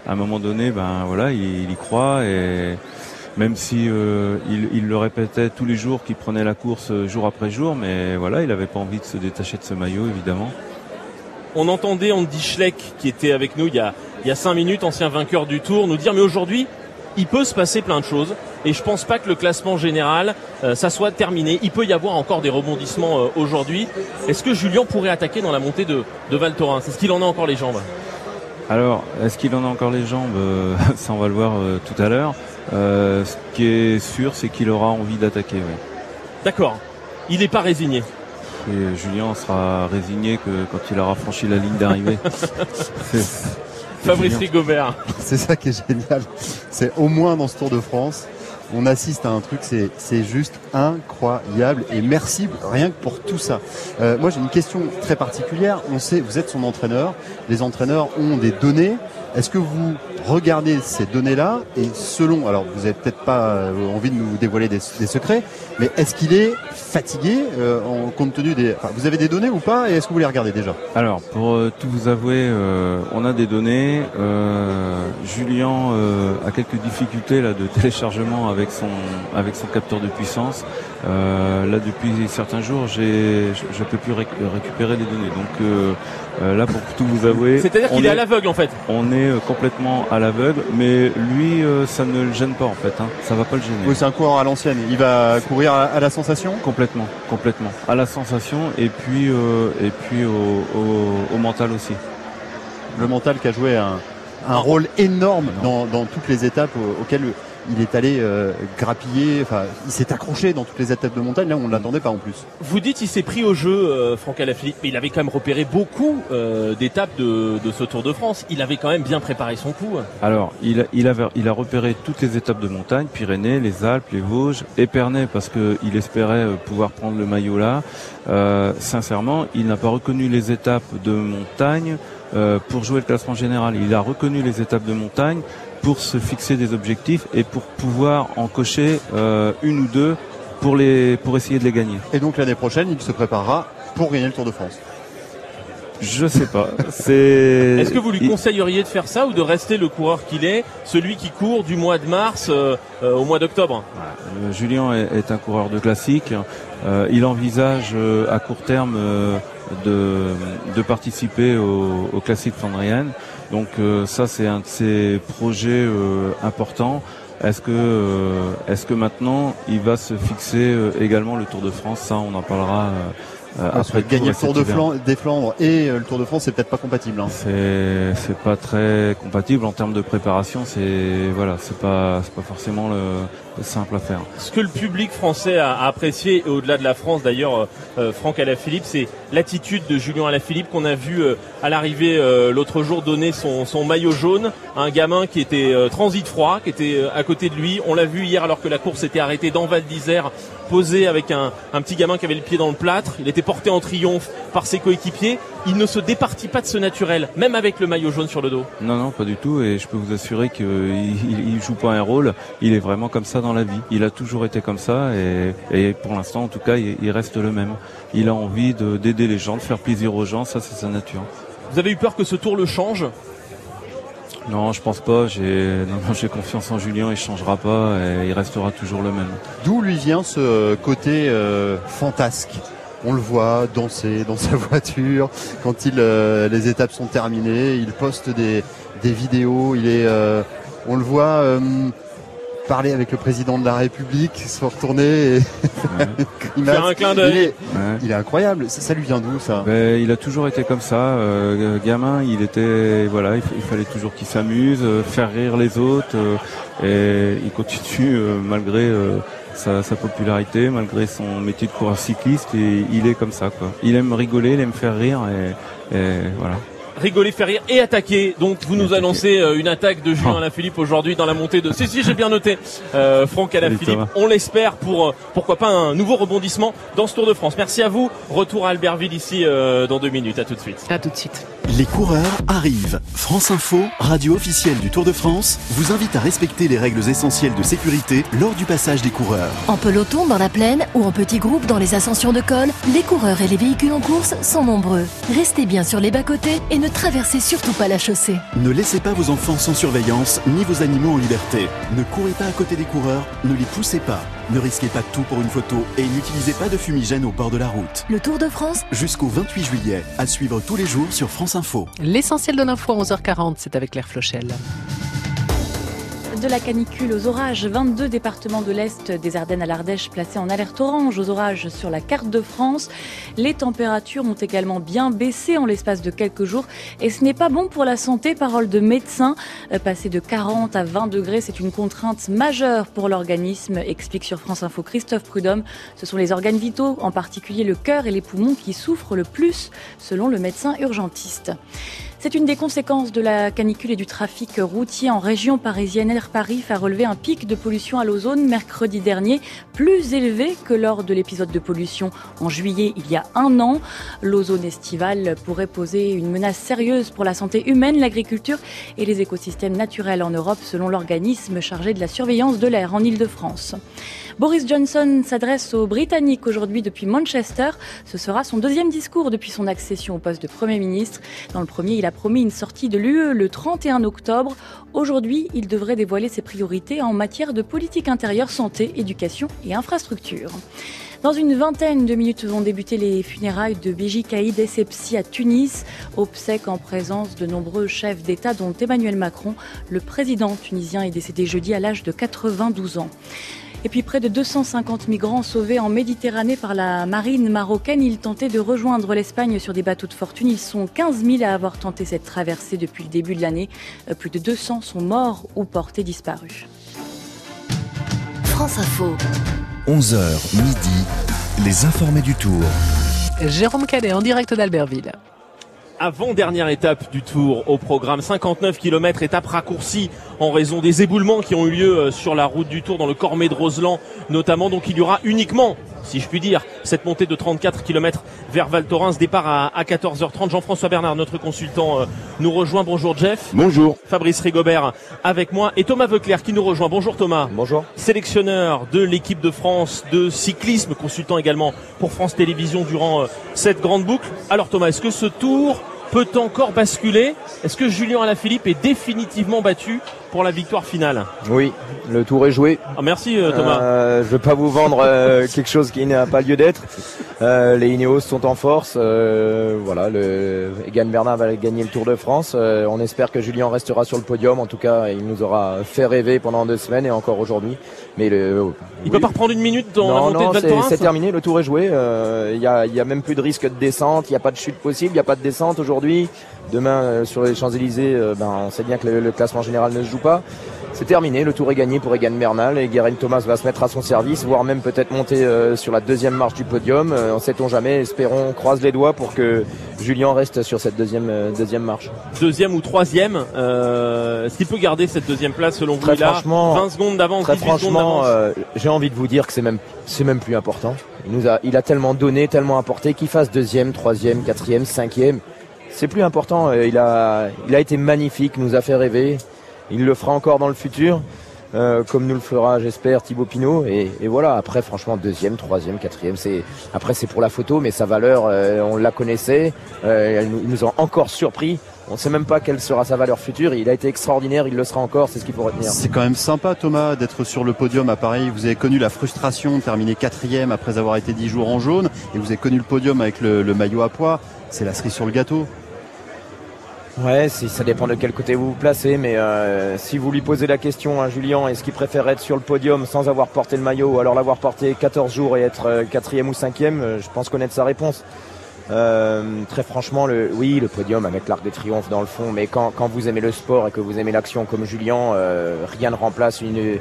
à un moment donné, ben voilà, il, y croit et même si il, le répétait tous les jours qu'il prenait la course jour après jour, mais voilà, il n'avait pas envie de se détacher de ce maillot, évidemment. On entendait Andy Schleck, qui était avec nous il y a, il y a cinq minutes, ancien vainqueur du Tour, nous dire mais aujourd'hui, il peut se passer plein de choses. Et je pense pas que le classement général, euh, ça soit terminé. Il peut y avoir encore des rebondissements euh, aujourd'hui. Est-ce que Julien pourrait attaquer dans la montée de, de Val Thorens? Est-ce qu'il en a encore les jambes? Alors, est-ce qu'il en a encore les jambes? (laughs) Ça, on va le voir tout à l'heure. ce qui est sûr, c'est qu'il aura envie d'attaquer. Oui. D'accord. Il n'est pas résigné. Et Julien sera résigné que quand il aura franchi la ligne d'arrivée. (laughs) (laughs) Fabrice Rigobert. (laughs) C'est ça qui est génial. C'est au moins dans ce Tour de France, on assiste à un truc, c'est juste incroyable. Et merci rien que pour tout ça. Euh, moi, j'ai une question très particulière. On sait, vous êtes son entraîneur. Les entraîneurs ont des données. Est-ce que vous regardez ces données-là et selon, alors vous n'avez peut-être pas euh, envie de nous dévoiler des, secrets, mais est-ce qu'il est fatigué euh, en compte tenu des, vous avez des données ou pas et est-ce que vous les regardez déjà? Alors pour euh, tout vous avouer, on a des données. Julien a quelques difficultés là de (laughs) téléchargement avec son avec son capteur de puissance. là depuis certains jours, j'ai je, ne peux plus récupérer les données. Donc là pour tout vous avouer, c'est-à-dire qu'il est à l'aveugle en fait. On est complètement à l'aveugle, mais lui, euh, ça ne le gêne pas en fait. Hein. Ça va pas le gêner. Oui, c'est un coureur à l'ancienne. Il va courir à, la sensation? Complètement, complètement. À la sensation et puis euh, et puis au, mental aussi. Le mental qui a joué un, rôle énorme dans, toutes les étapes auxquelles il est allé euh, grappiller, enfin, il s'est accroché dans toutes les étapes de montagne, là on ne l'attendait pas en plus. Vous dites il s'est pris au jeu, euh, Franck Alaphilippe, mais il avait quand même repéré beaucoup euh, d'étapes de, ce Tour de France. Il avait quand même bien préparé son coup. Alors, il, il, avait, il a repéré toutes les étapes de montagne, Pyrénées, les Alpes, les Vosges, Épernay parce qu'il espérait pouvoir prendre le maillot là. sincèrement, il n'a pas reconnu les étapes de montagne pour jouer le classement général. Il a reconnu les étapes de montagne pour se fixer des objectifs et pour pouvoir en cocher euh, une ou deux pour, les, pour essayer de les gagner. Et donc l'année prochaine, il se préparera pour gagner le Tour de France je sais pas. (laughs) C'est. Est-ce que vous lui conseilleriez de faire ça ou de rester le coureur qu'il est, celui qui court du mois de mars euh, euh, au mois d'octobre? Julien est, un coureur de classique. il envisage à court terme de, de participer au, au classique flandrienne. Donc euh, ça c'est un de ces projets euh, importants. Est-ce que, euh, est-ce que maintenant il va se fixer également le Tour de France? Ça, on en parlera euh, après gagner le Tour de des Flandres et euh, le Tour de France, c'est peut-être pas compatible. Hein. C'est c'est pas très compatible en termes de préparation. C'est voilà, c'est pas c'est pas forcément le, simple à faire. Ce que le public français a, apprécié, et au-delà de la France d'ailleurs, euh, euh Franck Alaphilippe, c'est l'attitude de Julien Alaphilippe qu'on a vu à l'arrivée l'autre jour donner son, son maillot jaune à un gamin qui était transit froid, qui était à côté de lui. On l'a vu hier alors que la course était arrêtée dans Val d'Isère, posé avec un, un petit gamin qui avait le pied dans le plâtre. Il était porté en triomphe par ses coéquipiers. Il ne se départit pas de ce naturel, même avec le maillot jaune sur le dos. Non, non, pas du tout. Et je peux vous assurer qu'il il, joue pas un rôle. Il est vraiment comme ça dans la vie. Il a toujours été comme ça et, pour l'instant, en tout cas, il, reste le même. Il a envie d'aider les gens, de faire plaisir aux gens. Ça, c'est sa nature. Vous avez eu peur que ce tour le change? Non, je pense pas. J'ai j'ai confiance en Julien. Il changera pas et il restera toujours le même. D'où lui vient ce côté euh, fantasque? On le voit danser dans sa (laughs) voiture quand il euh, les étapes sont terminées. Il poste des, vidéos. Il est, euh, on le voit parler avec le président de la République, se retourner et (laughs) faire un clin d'œil. Il, est incroyable. Ça, lui vient d'où ça? Ben, Il a toujours été comme ça. Euh, gamin, il était voilà, il, fallait toujours qu'il s'amuse, euh, faire rire les autres, euh, et il continue malgré. Sa, popularité malgré son métier de coureur cycliste et il est comme ça quoi. Il aime rigoler, il aime faire rire et voilà rigoler, faire rire et attaquer. Donc vous nous annoncez euh, une attaque de Julien Alaphilippe aujourd'hui dans la montée de. Si si, j'ai bien noté. Euh, Franck Alaphilippe. On l'espère pour euh, pourquoi pas un nouveau rebondissement dans ce Tour de France. Merci à vous. Retour à Albertville ici euh, dans deux minutes. À tout de suite. À tout de suite. Les coureurs arrivent. France Info, radio officielle du Tour de France, vous invite à respecter les règles essentielles de sécurité lors du passage des coureurs. En peloton dans la plaine ou en petits groupes dans les ascensions de col, les coureurs et les véhicules en course sont nombreux. Restez bien sur les bas-côtés et ne traversez surtout pas la chaussée. Ne laissez pas vos enfants sans surveillance ni vos animaux en liberté. Ne courez pas à côté des coureurs, ne les poussez pas. Ne risquez pas tout pour une photo et n'utilisez pas de fumigène au bord de la route. Le Tour de France Jusqu'au 28 juillet, à suivre tous les jours sur France Info. L'essentiel de l'info à 11h40, c'est avec Claire Flochel. De la canicule aux orages, 22 départements de l'Est des Ardennes à l'Ardèche placés en alerte orange aux orages sur la carte de France. Les températures ont également bien baissé en l'espace de quelques jours et ce n'est pas bon pour la santé, parole de médecin. Euh, passer de 40 à 20 degrés, c'est une contrainte majeure pour l'organisme, explique sur France Info Christophe Prudhomme. Ce sont les organes vitaux, en particulier le cœur et les poumons, qui souffrent le plus, selon le médecin urgentiste. C'est une des conséquences de la canicule et du trafic routier en région parisienne. Air Paris a relevé un pic de pollution à l'ozone mercredi dernier, plus élevé que lors de l'épisode de pollution en juillet il y a un an. L'ozone estivale pourrait poser une menace sérieuse pour la santé humaine, l'agriculture et les écosystèmes naturels en Europe, selon l'organisme chargé de la surveillance de l'air en Ile-de-France. Boris Johnson s'adresse aux Britanniques aujourd'hui depuis Manchester. Ce sera son deuxième discours depuis son accession au poste de Premier ministre. Dans le premier, il a promis une sortie de l'UE le 31 octobre. Aujourd'hui, il devrait dévoiler ses priorités en matière de politique intérieure, santé, éducation et infrastructure. Dans une vingtaine de minutes vont débuter les funérailles de Béji Caïd Essebsi à Tunis, obsèques en présence de nombreux chefs d'État dont Emmanuel Macron. Le président tunisien est décédé jeudi à l'âge de 92 ans. Et puis près de 250 migrants sauvés en Méditerranée par la marine marocaine. Ils tentaient de rejoindre l'Espagne sur des bateaux de fortune. Ils sont 15 000 à avoir tenté cette traversée depuis le début de l'année. Euh, plus de 200 sont morts ou portés disparus. France Info. 11h midi, les informés du tour. Jérôme Cadet en direct d'Albertville avant-dernière étape du tour au programme. 59 km, étape raccourcie en raison des éboulements qui ont eu lieu euh, sur la route du tour dans le Cormet de Roseland notamment. Donc il y aura uniquement, si je puis dire, cette montée de 34 km vers Val Thorens. Départ à, 14h30. Jean-François Bernard, notre consultant, euh, nous rejoint. Bonjour Jeff. Bonjour. Fabrice Rigobert avec moi et Thomas Veuclair qui nous rejoint. Bonjour Thomas. Bonjour. Sélectionneur de l'équipe de France de cyclisme, consultant également pour France Télévisions durant euh, cette grande boucle. Alors Thomas, est-ce que ce tour peut encore basculer Est-ce que Julien Alaphilippe est définitivement battu pour la victoire finale? Oui, le tour est joué. Ah, merci euh, Thomas. Euh, je ne veux pas vous vendre euh, (laughs) quelque chose qui n'a pas lieu d'être. les Ineos sont en force. voilà, le Egan Bernard va gagner le Tour de France. on espère que Julien restera sur le podium. En tout cas, il nous aura fait rêver pendant deux semaines et encore aujourd'hui. Mais le, il peut pas reprendre une minute dans la montée de c'est terminé. Le Tour est joué. Il y a, y, a, même plus de risque de descente. Il n'y a pas de chute possible. Il n'y a pas de descente aujourd'hui. Demain, euh, sur les Champs-Élysées, euh, ben, on sait bien que le, classement général ne se joue pas. C'est terminé, le tour est gagné pour Egan Bernal et Guerin Thomas va se mettre à son service, voire même peut-être monter euh, sur la deuxième marche du podium. on sait-on jamais, espérons, croise les doigts pour que Julien reste sur cette deuxième, deuxième marche. Deuxième ou troisième, est-ce qu'il peut garder cette deuxième place selon vous? Très franchement, 20 secondes d'avance, Très franchement, j'ai envie de vous dire que c'est même, c'est même plus important. Il nous a, il a tellement donné, tellement apporté qu'il fasse deuxième, troisième, quatrième, cinquième c'est plus important. Euh, il a, il a été magnifique, nous a fait rêver. Il le fera encore dans le futur, euh, comme nous le fera, j'espère, Thibaut Pinot. Et, voilà. Après, franchement, deuxième, troisième, quatrième, c'est après c'est pour la photo, mais sa valeur, euh, on la connaissait. Euh, nous, ils nous ont encore surpris. On ne sait même pas quelle sera sa valeur future. Il a été extraordinaire, il le sera encore, c'est ce qu'il faut retenir. C'est quand même sympa, Thomas, d'être sur le podium à Paris. Vous avez connu la frustration de terminer quatrième après avoir été dix jours en jaune, et vous avez connu le podium avec le, le maillot à poids. C'est la cerise sur le gâteau. Ouais, si, ça dépend de quel côté vous vous placez, mais euh, si vous lui posez la question à Julien, est-ce qu'il préfère être sur le podium sans avoir porté le maillot ou alors l'avoir porté 14 jours et être euh, quatrième ou cinquième, euh, je pense connaître sa réponse. Très franchement, le, oui, le podium avec l'arc de triomphe dans le fond, mais quand, quand vous aimez le sport et que vous aimez l'action comme Julien, rien ne remplace une,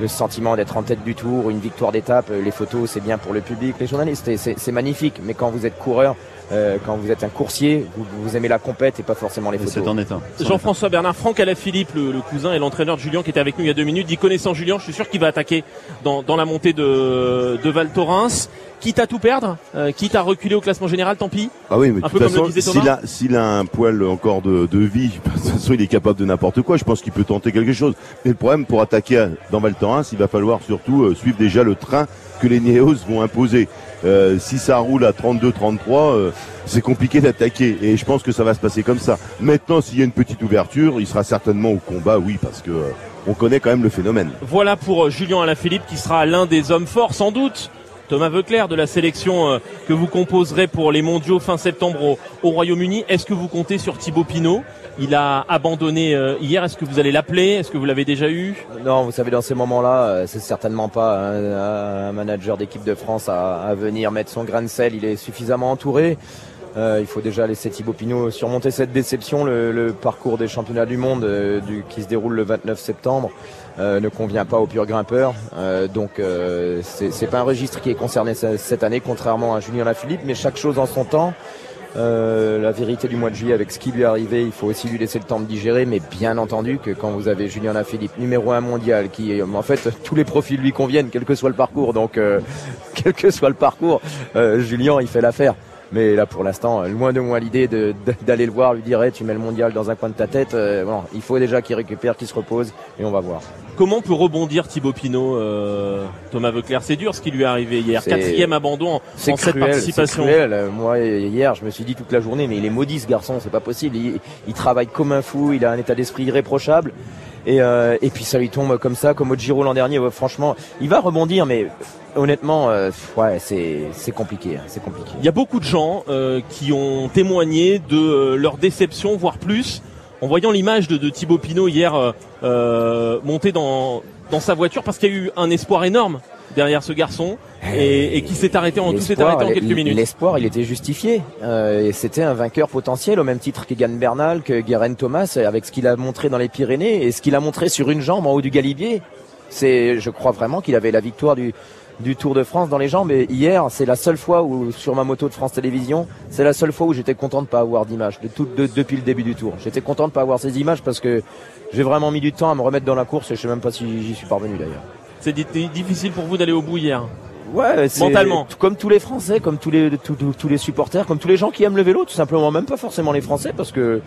le sentiment d'être en tête du tour, une victoire d'étape. Les photos, c'est bien pour le public, les journalistes, c'est magnifique, mais quand vous êtes coureur, euh, quand vous êtes un coursier, vous, aimez la compète et pas forcément les photos. Jean-François Bernard, Franck Alaphilippe, le, le cousin et l'entraîneur de Julien qui était avec nous il y a deux minutes, dit connaissant Julien, je suis sûr qu'il va attaquer dans, la montée de, de Val Thorens. Quitte à tout perdre, euh, quitte à reculer au classement général, tant pis. Ah oui, mais de toute façon, s'il a, s'il a un poil encore de, de vie, (laughs) de toute façon, il est capable de n'importe quoi. Je pense qu'il peut tenter quelque chose. Mais le problème, pour attaquer dans Val Thorens, il va falloir surtout euh, suivre déjà le train que les Néos vont imposer. Euh, si ça roule à 32-33, euh, c'est compliqué d'attaquer. Et je pense que ça va se passer comme ça. Maintenant, s'il y a une petite ouverture, il sera certainement au combat, oui, parce que on connaît quand même le phénomène. Voilà pour Julien Alaphilippe qui sera l'un des hommes forts, sans doute, Thomas Veuclair de la sélection euh, que vous composerez pour les mondiaux fin septembre au, au Royaume-Uni. Est-ce que vous comptez sur Thibaut Pinot? Il a abandonné euh, hier. Est-ce que vous allez l'appeler? Est-ce que vous l'avez déjà eu? Non, vous savez, dans ces moments-là, euh, c'est certainement pas un, manager d'équipe de France à, venir mettre son grain de sel. Il est suffisamment entouré. Il faut déjà laisser Thibaut Pinot surmonter cette déception. Le, parcours des championnats du monde qui se déroule le 29 septembre euh, ne convient pas aux purs grimpeurs. Euh, donc c'est pas un registre qui est concerné cette année, contrairement à Julien Lafilippe. Mais chaque chose en son temps. la vérité du mois de juillet avec ce qui lui est arrivé, il faut aussi lui laisser le temps de digérer, mais bien entendu que quand vous avez Julien Lafilippe, numéro un mondial, qui en fait tous les profils lui conviennent, quel que soit le parcours, donc (laughs) quel que soit le parcours, Julien il fait l'affaire. Mais là, pour l'instant, loin de moi l'idée d'aller le voir, lui dire hey, tu mets le mondial dans un coin de ta tête. Euh, bon, il faut déjà qu'il récupère, qu'il se repose, et on va voir. Comment peut rebondir Thibaut Pinot, euh, Thomas Veuclair? C'est dur ce qui lui est arrivé hier. Quatrième abandon en, cette participation. Cruel. Moi, hier, je me suis dit toute la journée, mais il est maudit ce garçon, c'est pas possible. Il, il travaille comme un fou, il a un état d'esprit irréprochable. Et, euh, et puis ça lui tombe comme ça, comme au Giro l'an dernier. Franchement, il va rebondir, mais honnêtement, euh, ouais, c'est compliqué, hein, c'est compliqué. Il y a beaucoup de gens euh, qui ont témoigné de euh, leur déception, voire plus, en voyant l'image de, de, Thibaut Pinot hier monter dans dans sa voiture, parce qu'il y a eu un espoir énorme derrière ce garçon et, et qui s'est arrêté en tout s'est arrêté en quelques minutes. L'espoir, il était justifié. Euh, c'était un vainqueur potentiel au même titre qu'Egan Bernal, que Guérin Thomas, avec ce qu'il a montré dans les Pyrénées et ce qu'il a montré sur une jambe en haut du Galibier. C'est, je crois vraiment qu'il avait la victoire du du Tour de France dans les jambes. Et hier, c'est la seule fois où, sur ma moto de France Télévisions, c'est la seule fois où j'étais content de pas avoir d'image de tout, de, depuis le début du Tour. J'étais content de pas avoir ces images parce que j'ai vraiment mis du temps à me remettre dans la course et je sais même pas si j'y suis parvenu d'ailleurs. C'est difficile pour vous d'aller au bout hier. Ouais, mentalement. Comme tous les Français, comme tous les tous, tous les supporters, comme tous les gens qui aiment le vélo, tout simplement. Même pas forcément les Français, parce que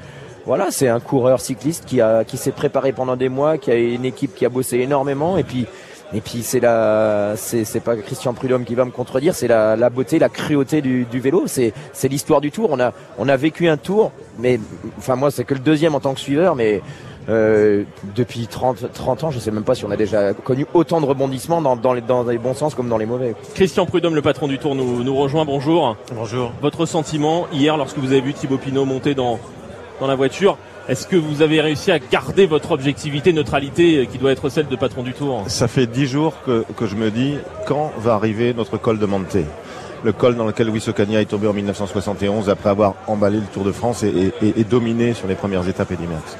voilà, c'est un coureur cycliste qui a qui s'est préparé pendant des mois, qui a une équipe qui a bossé énormément, et puis et puis c'est la, c'est, c'est pas Christian Prudhomme qui va me contredire, c'est la, la beauté, la cruauté du, du vélo. C'est, c'est l'histoire du Tour. On a, on a vécu un Tour, mais enfin moi c'est que le deuxième en tant que suiveur, mais euh, depuis 30, 30 ans, je sais même pas si on a déjà connu autant de rebondissements dans, dans, les, dans les bons sens comme dans les mauvais. Christian Prudhomme, le patron du Tour, nous, nous rejoint. Bonjour. Bonjour. Votre sentiment hier lorsque vous avez vu Thibaut Pinot monter dans, dans la voiture est-ce que vous avez réussi à garder votre objectivité, neutralité qui doit être celle de patron du Tour? Ça fait dix jours que, que je me dis quand va arriver notre col de Monte? Le col dans lequel Luis Ocaña est tombé en 1971 après avoir emballé le Tour de France et, et, et dominé sur les premières étapes Eddy Merckx.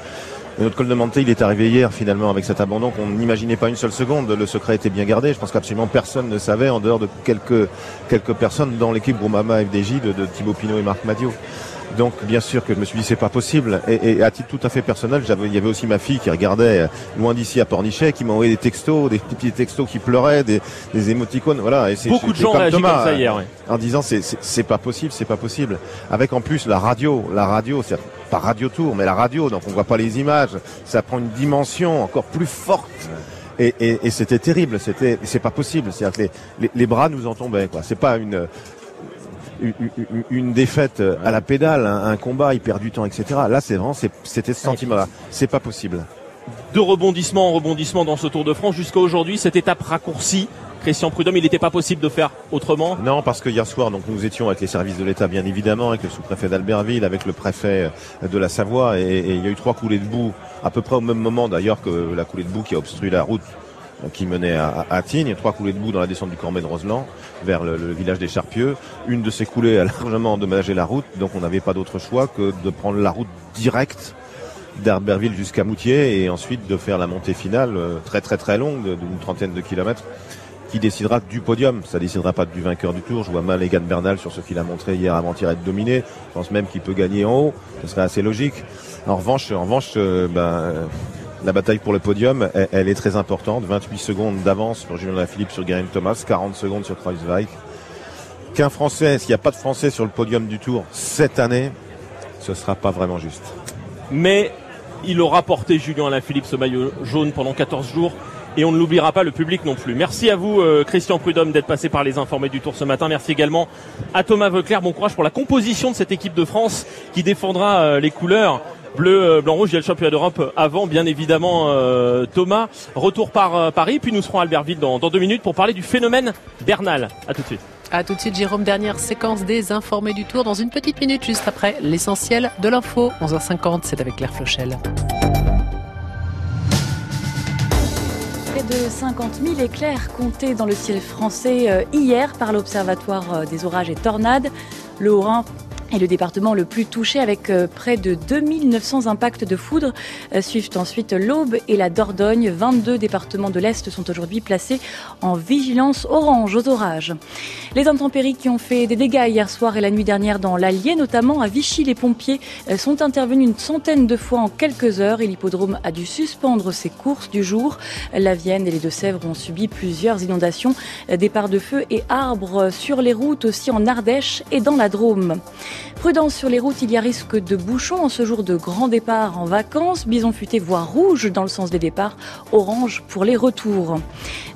Et notre col de Monte, il est arrivé hier finalement avec cet abandon qu'on n'imaginait pas une seule seconde. Le secret était bien gardé. Je pense qu'absolument personne ne savait en dehors de quelques, quelques personnes dans l'équipe Groupama FDJ de, de Thibaut Pinot et Marc Madio. Donc bien sûr que je me suis dit c'est pas possible. Et, et, à titre tout à fait personnel, il y avait aussi ma fille qui regardait loin d'ici à Pornichet, qui m'a envoyé des textos, des petits textos qui pleuraient, des, des émoticônes, voilà. Et Beaucoup de gens réagissent comme ça hier, ouais. en disant c'est pas possible, c'est pas possible. Avec en plus la radio, la radio, c'est pas radio tour, mais la radio, donc on voit pas les images. Ça prend une dimension encore plus forte. Et, c'était terrible, c'est pas possible. C'est-à-dire les, les, bras nous en tombaient. Quoi. C'est pas une, une, défaite à la pédale, un, un, combat, il perd du temps, etc. Là, c'est vraiment, c'était ce sentiment-là. C'est pas possible. De rebondissement en rebondissement dans ce Tour de France jusqu'à aujourd'hui, cette étape raccourcie. Christian Prudhomme, il n'était pas possible de faire autrement Non, parce que hier soir, donc nous étions avec les services de l'État, bien évidemment, avec le sous-préfet d'Albertville, avec le préfet de la Savoie, et, il y a eu trois coulées de boue, à peu près au même moment d'ailleurs que la coulée de boue qui a obstrué la route qui menait à, à Tignes, trois coulées de boue dans la descente du Cormet de Roseland vers le, le, village des Charpieux. Une de ces coulées a (laughs) largement endommagé la route, donc on n'avait pas d'autre choix que de prendre la route directe d'Herberville jusqu'à Moutier et ensuite de faire la montée finale très très très longue d'une trentaine de kilomètres qui décidera du podium. Ça décidera pas du vainqueur du tour. Je vois mal Egan Bernal sur ce qu'il a montré hier avant-hier être dominé. Je pense même qu'il peut gagner en haut. Ce serait assez logique. En revanche, en revanche, euh, ben, la bataille pour le podium, elle, est très importante. 28 secondes d'avance pour Julien Lafilippe sur Geraint Thomas, 40 secondes sur Kreuzweig. Qu'un Français, s'il n'y a pas de Français sur le podium du Tour cette année, ce sera pas vraiment juste. Mais il aura porté Julien Alaphilippe ce maillot jaune pendant 14 jours et on ne l'oubliera pas le public non plus. Merci à vous euh, Christian Prudhomme d'être passé par les informés du Tour ce matin. Merci également à Thomas Veuclair. Bon courage pour la composition de cette équipe de France qui défendra euh, les couleurs bleu, euh, blanc, rouge. Il y a le championnat d'Europe avant, bien évidemment, Thomas. Retour par Paris, puis nous serons à Albertville dans, dans deux minutes pour parler du phénomène Bernal. À tout de suite. À tout de suite, Jérôme. Dernière séquence des informés du tour dans une petite minute, juste après l'essentiel de l'info. 11h50, c'est avec Claire Flochel. De 50 000 éclairs comptés dans le ciel français euh, hier par l'Observatoire euh, des orages et tornades. Le Haut-Rhin et le département le plus touché avec euh, près de 2900 impacts de foudre. Euh, suivent ensuite l'Aube et la Dordogne. 22 départements de l'Est sont aujourd'hui placés en vigilance orange aux orages. Les intempéries qui ont fait des dégâts hier soir et la nuit dernière dans l'Allier, notamment à Vichy, les pompiers euh, sont intervenus une centaine de fois en quelques heures et l'hippodrome a dû suspendre ses courses du jour. La Vienne et les Deux-Sèvres ont subi plusieurs inondations, départs de feu et arbres sur les routes aussi en Ardèche et dans la Drôme. Prudence sur les routes, il y a risque de bouchons en ce jour de grand départ en vacances. Bison futé voire rouge dans le sens des départs, orange pour les retours.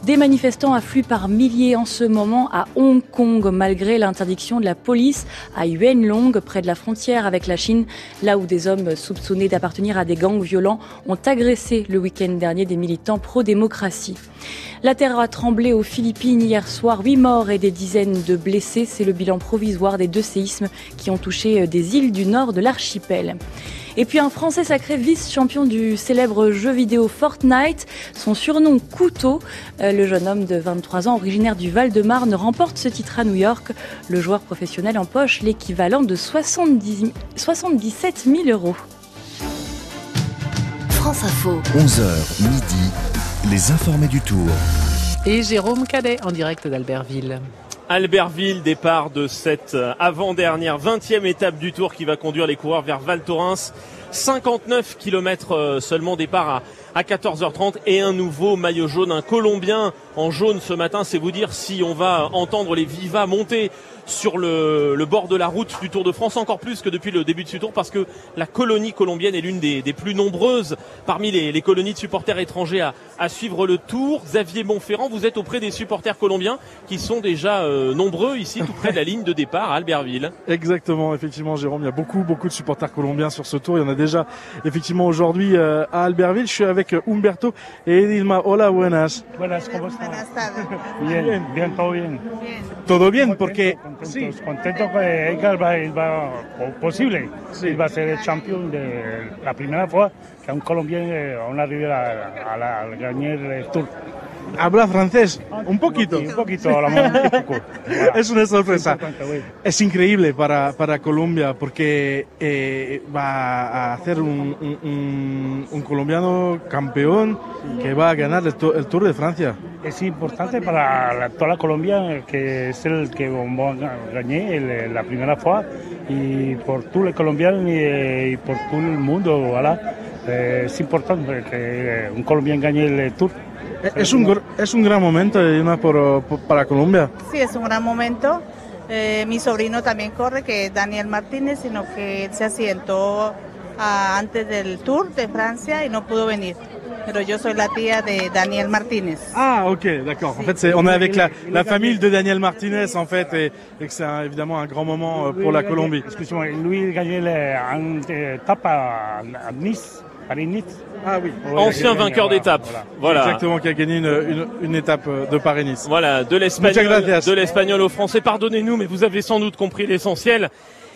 Des manifestants affluent par milliers en ce moment à Hong Kong malgré l'interdiction de la police à Yuanlong près de la frontière avec la Chine, là où des hommes soupçonnés d'appartenir à des gangs violents ont agressé le week-end dernier des militants pro-démocratie. La terre a tremblé aux Philippines hier soir, huit morts et des dizaines de blessés. C'est le bilan provisoire des deux séismes qui ont touché des îles du nord de l'archipel. Et puis un Français sacré vice-champion du célèbre jeu vidéo Fortnite, son surnom Couteau. Euh, le jeune homme de 23 ans, originaire du Val-de-Marne, remporte ce titre à New York. Le joueur professionnel empoche l'équivalent de 70, 77 000 euros. France Info. 11h midi, les informés du Tour. Et Jérôme Cadet en direct d'Albertville. Albertville, départ de cette avant-dernière 20e étape du Tour qui va conduire les coureurs vers Val Thorens. 59 km seulement départ à, à 14h30 et un nouveau maillot jaune, un Colombien en jaune ce matin. C'est vous dire si on va entendre les vivas monter sur le, le, bord de la route du Tour de France, encore plus que depuis le début de ce tour, parce que la colonie colombienne est l'une des, des, plus nombreuses parmi les, les, colonies de supporters étrangers à, à, suivre le Tour. Xavier Montferrand, vous êtes auprès des supporters colombiens qui sont déjà euh, nombreux ici, tout près de la ligne de départ à Albertville. Exactement, effectivement, Jérôme, il y a beaucoup, beaucoup de supporters colombiens sur ce Tour. Il y en a déjà, effectivement, aujourd'hui euh, à Albertville. Je suis avec Humberto et Edilma. Hola, buenas. Buenas, ¿cómo estás? Bien, bien, todo bien. Todo bien, porque contentos, sí. contento que Edgar va, va posible. Sí. Va ser el champion de la primera fois qu'un Colombien on arrive a, a, la, a el Tour. ¿Habla francés? Un poquito. Un poquito, (laughs) es una sorpresa. Es increíble para, para Colombia porque eh, va a hacer un, un, un, colombiano campeón que va a ganar el, el, Tour de Francia. Es importante para la, toda la Colombia que es el que ganar la primera fois y por todos los colombianos y, y por todo el mundo. Voilà. Eh, es importante que un colombiano gane el Tour. Es un, es un gran momento por, por, para Colombia. Sí, es un gran momento. Eh, mi sobrino también corre, que es Daniel Martínez, sino que él se asientó a, antes del Tour de Francia y no pudo venir. Pero yo soy la tía de Daniel Martínez. Ah, ok, d'accord. En fait, on est avec la, la, famille de Daniel Martinez, en fait, et, et que c'est évidemment un grand moment euh, pour la Colombie. Excusez-moi, lui gagné une étape à, à Nice. Ah oui. Ancien vainqueur d'étape. Voilà. Exactement, qui a gagné une, une, une étape de Paris-Nice. Voilà, de l'espagnol, de l'espagnol au français. Pardonnez-nous, mais vous avez sans doute compris l'essentiel,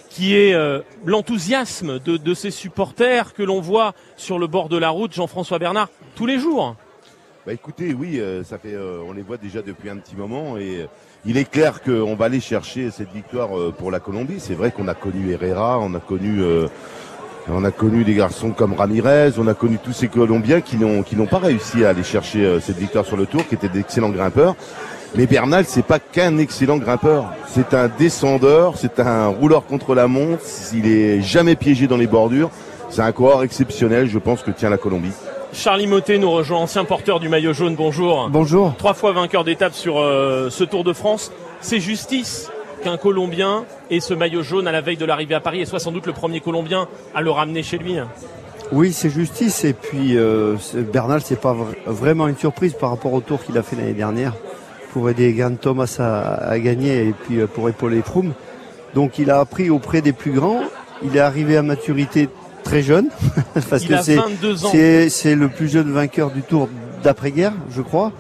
qui est euh, l'enthousiasme de, de, ces supporters que l'on voit sur le bord de la route, Jean-François Bernard, tous les jours. Bah écoutez, oui, euh, ça fait, euh, on les voit déjà depuis un petit moment et il est clair qu'on va aller chercher cette victoire pour la Colombie. C'est vrai qu'on a connu Herrera, on a connu on a connu des garçons comme Ramirez, on a connu tous ces Colombiens qui n'ont qui n'ont pas réussi à aller chercher euh, cette victoire sur le tour, qui étaient d'excellents grimpeurs. Mais Bernal, c'est pas qu'un excellent grimpeur, c'est un descendeur, c'est un rouleur contre la montre. Il est jamais piégé dans les bordures. C'est un coureur exceptionnel, je pense que tient la Colombie. Charlie Motet nous rejoint, ancien porteur du maillot jaune. Bonjour. Bonjour. Trois fois vainqueur d'étape sur euh, ce Tour de France. C'est justice qu'un Colombien ait ce maillot jaune à la veille de l'arrivée à Paris et soit sans doute le premier Colombien à le ramener chez lui. Oui, c'est justice. Et puis euh, Bernal, c'est pas vraiment une surprise par rapport au tour qu'il a fait l'année dernière pour aider Grant Thomas à, à, gagner et puis euh, pour épauler Froome. Donc il a appris auprès des plus grands. Il est arrivé à maturité très jeune, (laughs) parce Il que a c'est 22 ans. c'est c'est le plus jeune vainqueur du Tour d'après-guerre, je crois.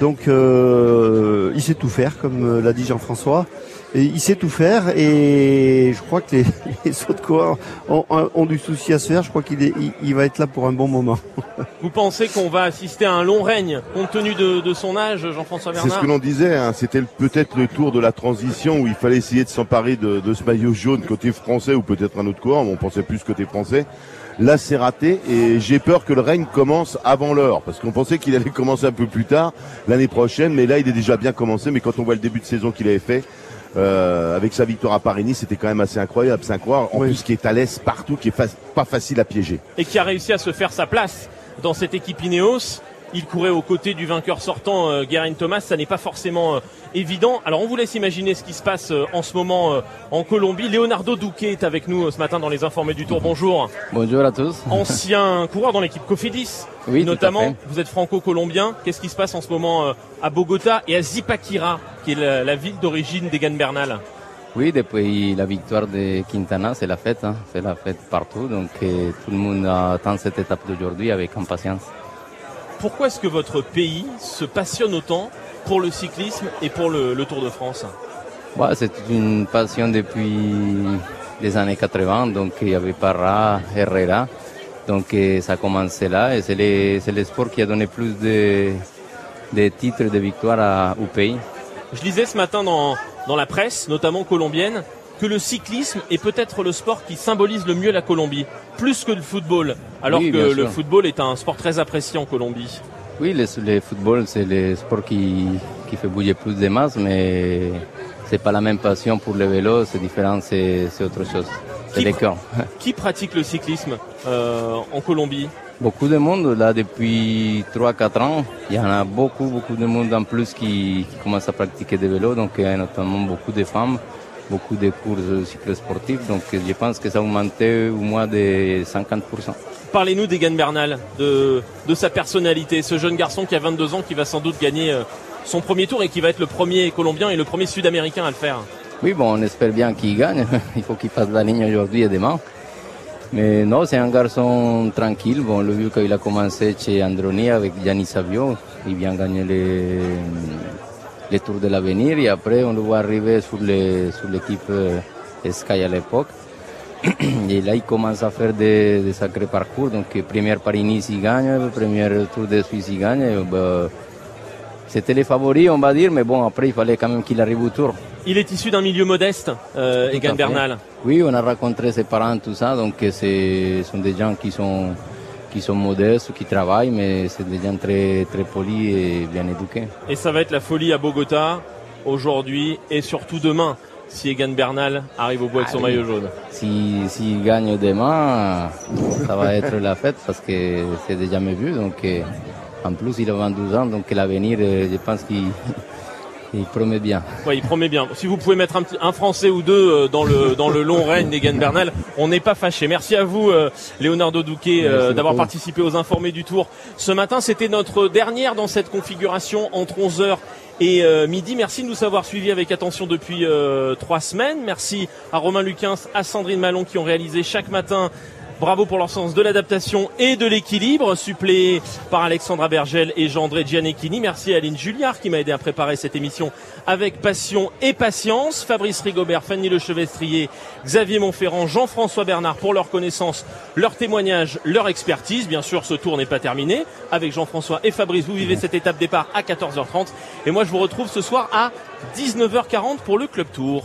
Donc euh, il sait tout faire, comme euh, l'a dit Jean-François. Et il sait tout faire et je crois que les, (laughs) les autres coureurs ont, ont- ont du souci à se faire. Je crois qu'il est, il, il va être là pour un bon moment. (laughs) Vous pensez qu'on va assister à un long règne compte tenu de, de son âge, Jean-François C'est Bernard ce que l'on disait, hein, c'était peut-être le tour de la transition où il fallait essayer de s'emparer de, de ce maillot jaune côté français ou peut-être un autre coureur, mais on pensait plus côté français. Là, c'est raté et j'ai peur que le règne commence avant l'heure parce qu'on pensait qu'il allait (laughs) commencer un peu plus tard l'année prochaine, mais là, il est déjà bien commencé. Mais quand on voit le début de saison qu'il avait fait, euh, avec sa victoire à Paris-Nice, c'était quand même assez incroyable. C'est incroyable. En plus, qui est à l'aise partout, qui est fa- pas facile à piéger. et qui a réussi à se faire sa place dans cette équipe Ineos. Il courait aux côtés du vainqueur sortant, euh, Geraint Thomas. Ça n'est pas forcément euh, évident. Alors on vous laisse imaginer ce qui se passe euh, en ce moment en Colombie. Leonardo Duque est avec nous ce matin dans les Informés du Tour. Bonjour. Bonjour à tous. Ancien (laughs) coureur dans l'équipe Cofidis. Oui, tout à notamment. Vous êtes franco-colombien. Qu'est-ce qui se passe en ce moment à Bogota et à Zipaquira, qui est la, la ville d'origine d'Egan Bernal? Oui, depuis la victoire de Quintana, c'est la fête. hein. C'est la fête partout. Donc tout le monde attend cette étape d'aujourd'hui avec impatience. Pourquoi est-ce que votre pays se passionne autant pour le cyclisme et pour le, le Tour de France Ouais, c'est une passion depuis les années 80. Donc il y avait Parra, Herrera. Donc ça a commencé là et c'est le, sport qui a donné plus de, de titres de victoire à- au pays. Je lisais ce matin dans, dans la presse, notamment colombienne, que le cyclisme est peut-être le sport qui symbolise le mieux la Colombie, plus que le football, alors Oui, que le sûr. football est un sport très apprécié en Colombie. Oui, le, le football, c'est le sport qui, qui fait bouger plus de masses, mais c'est pas la même passion pour le vélo, c'est différent, c'est autre chose. C'est Qui le pr- cœur. (laughs) Qui pratique le cyclisme euh, en Colombie? Beaucoup de monde, là, depuis 3-4 ans, il y en a beaucoup, beaucoup de monde en plus qui, qui commence à pratiquer des vélos, donc il y a notamment beaucoup de femmes, beaucoup de courses cyclosportives, donc je pense que ça a augmenté au moins de 50%. Parlez-nous d'Egan Bernal, de, de sa personnalité, ce jeune garçon qui a 22 ans, qui va sans doute gagner euh, son premier tour et qui va être le premier Colombien et le premier Sud-Américain à le faire. Oui, bon, on espère bien qu'il gagne. (laughs) Il faut qu'il fasse la ligne aujourd'hui et demain. Mais non, c'est un garçon tranquille. Bon, le vu qu'il a commencé chez Androni avec Gianni Savio, il vient gagner les, les Tours de l'avenir et après on le voit arriver sur l'équipe euh, Sky à l'époque. (clears throat) Et là, il commence à faire des, des sacrés parcours. Donc, première Paris-Nice, il gagne, premier Tour de Suisse, il gagne. Bah, C'était les favoris, on va dire, mais bon, après, il fallait quand même qu'il arrive au tour. Il est issu d'un milieu modeste, euh, Egan. Bernal. Oui, on a rencontré ses parents, tout ça, donc ce sont des gens qui sont, qui sont modestes, qui travaillent, mais c'est des gens très, très polis et bien éduqués. Et ça va être la folie à Bogota aujourd'hui et surtout demain si Egan Bernal arrive au bout avec son maillot jaune. Si- S'il gagne demain, ça va être la fête parce que c'est déjà jamais vu. Donc, euh, en plus, il a 22 ans, donc l'avenir, euh, je pense qu'il (laughs) il promet bien. Ouais, il promet bien. Si vous pouvez mettre un, petit, un Français ou deux euh, dans le, dans le long règne d'Egan Bernal, on n'est pas fâché. Merci à vous, euh, Leonardo Duque, euh, d'avoir participé aux informés du Tour. Ce matin, c'était notre dernière dans cette configuration entre 11h et euh, midi. Merci de nous avoir suivis avec attention depuis euh, trois semaines. Merci à Romain Luquins, à Sandrine Malon qui ont réalisé chaque matin Bravo pour leur sens de l'adaptation et de l'équilibre, suppléé par Alexandra Bergel et Jean-André Gianecchini. Merci à Aline Julliard qui m'a aidé à préparer cette émission avec passion et patience. Fabrice Rigobert, Fanny Lechevestrier, Xavier Montferrand, Jean-François Bernard pour leur connaissance, leur témoignage, leur expertise. Bien sûr, ce tour n'est pas terminé. Avec Jean-François et Fabrice, vous vivez cette étape départ à 14h30. Et moi, je vous retrouve ce soir à 19h40 pour le Club Tour.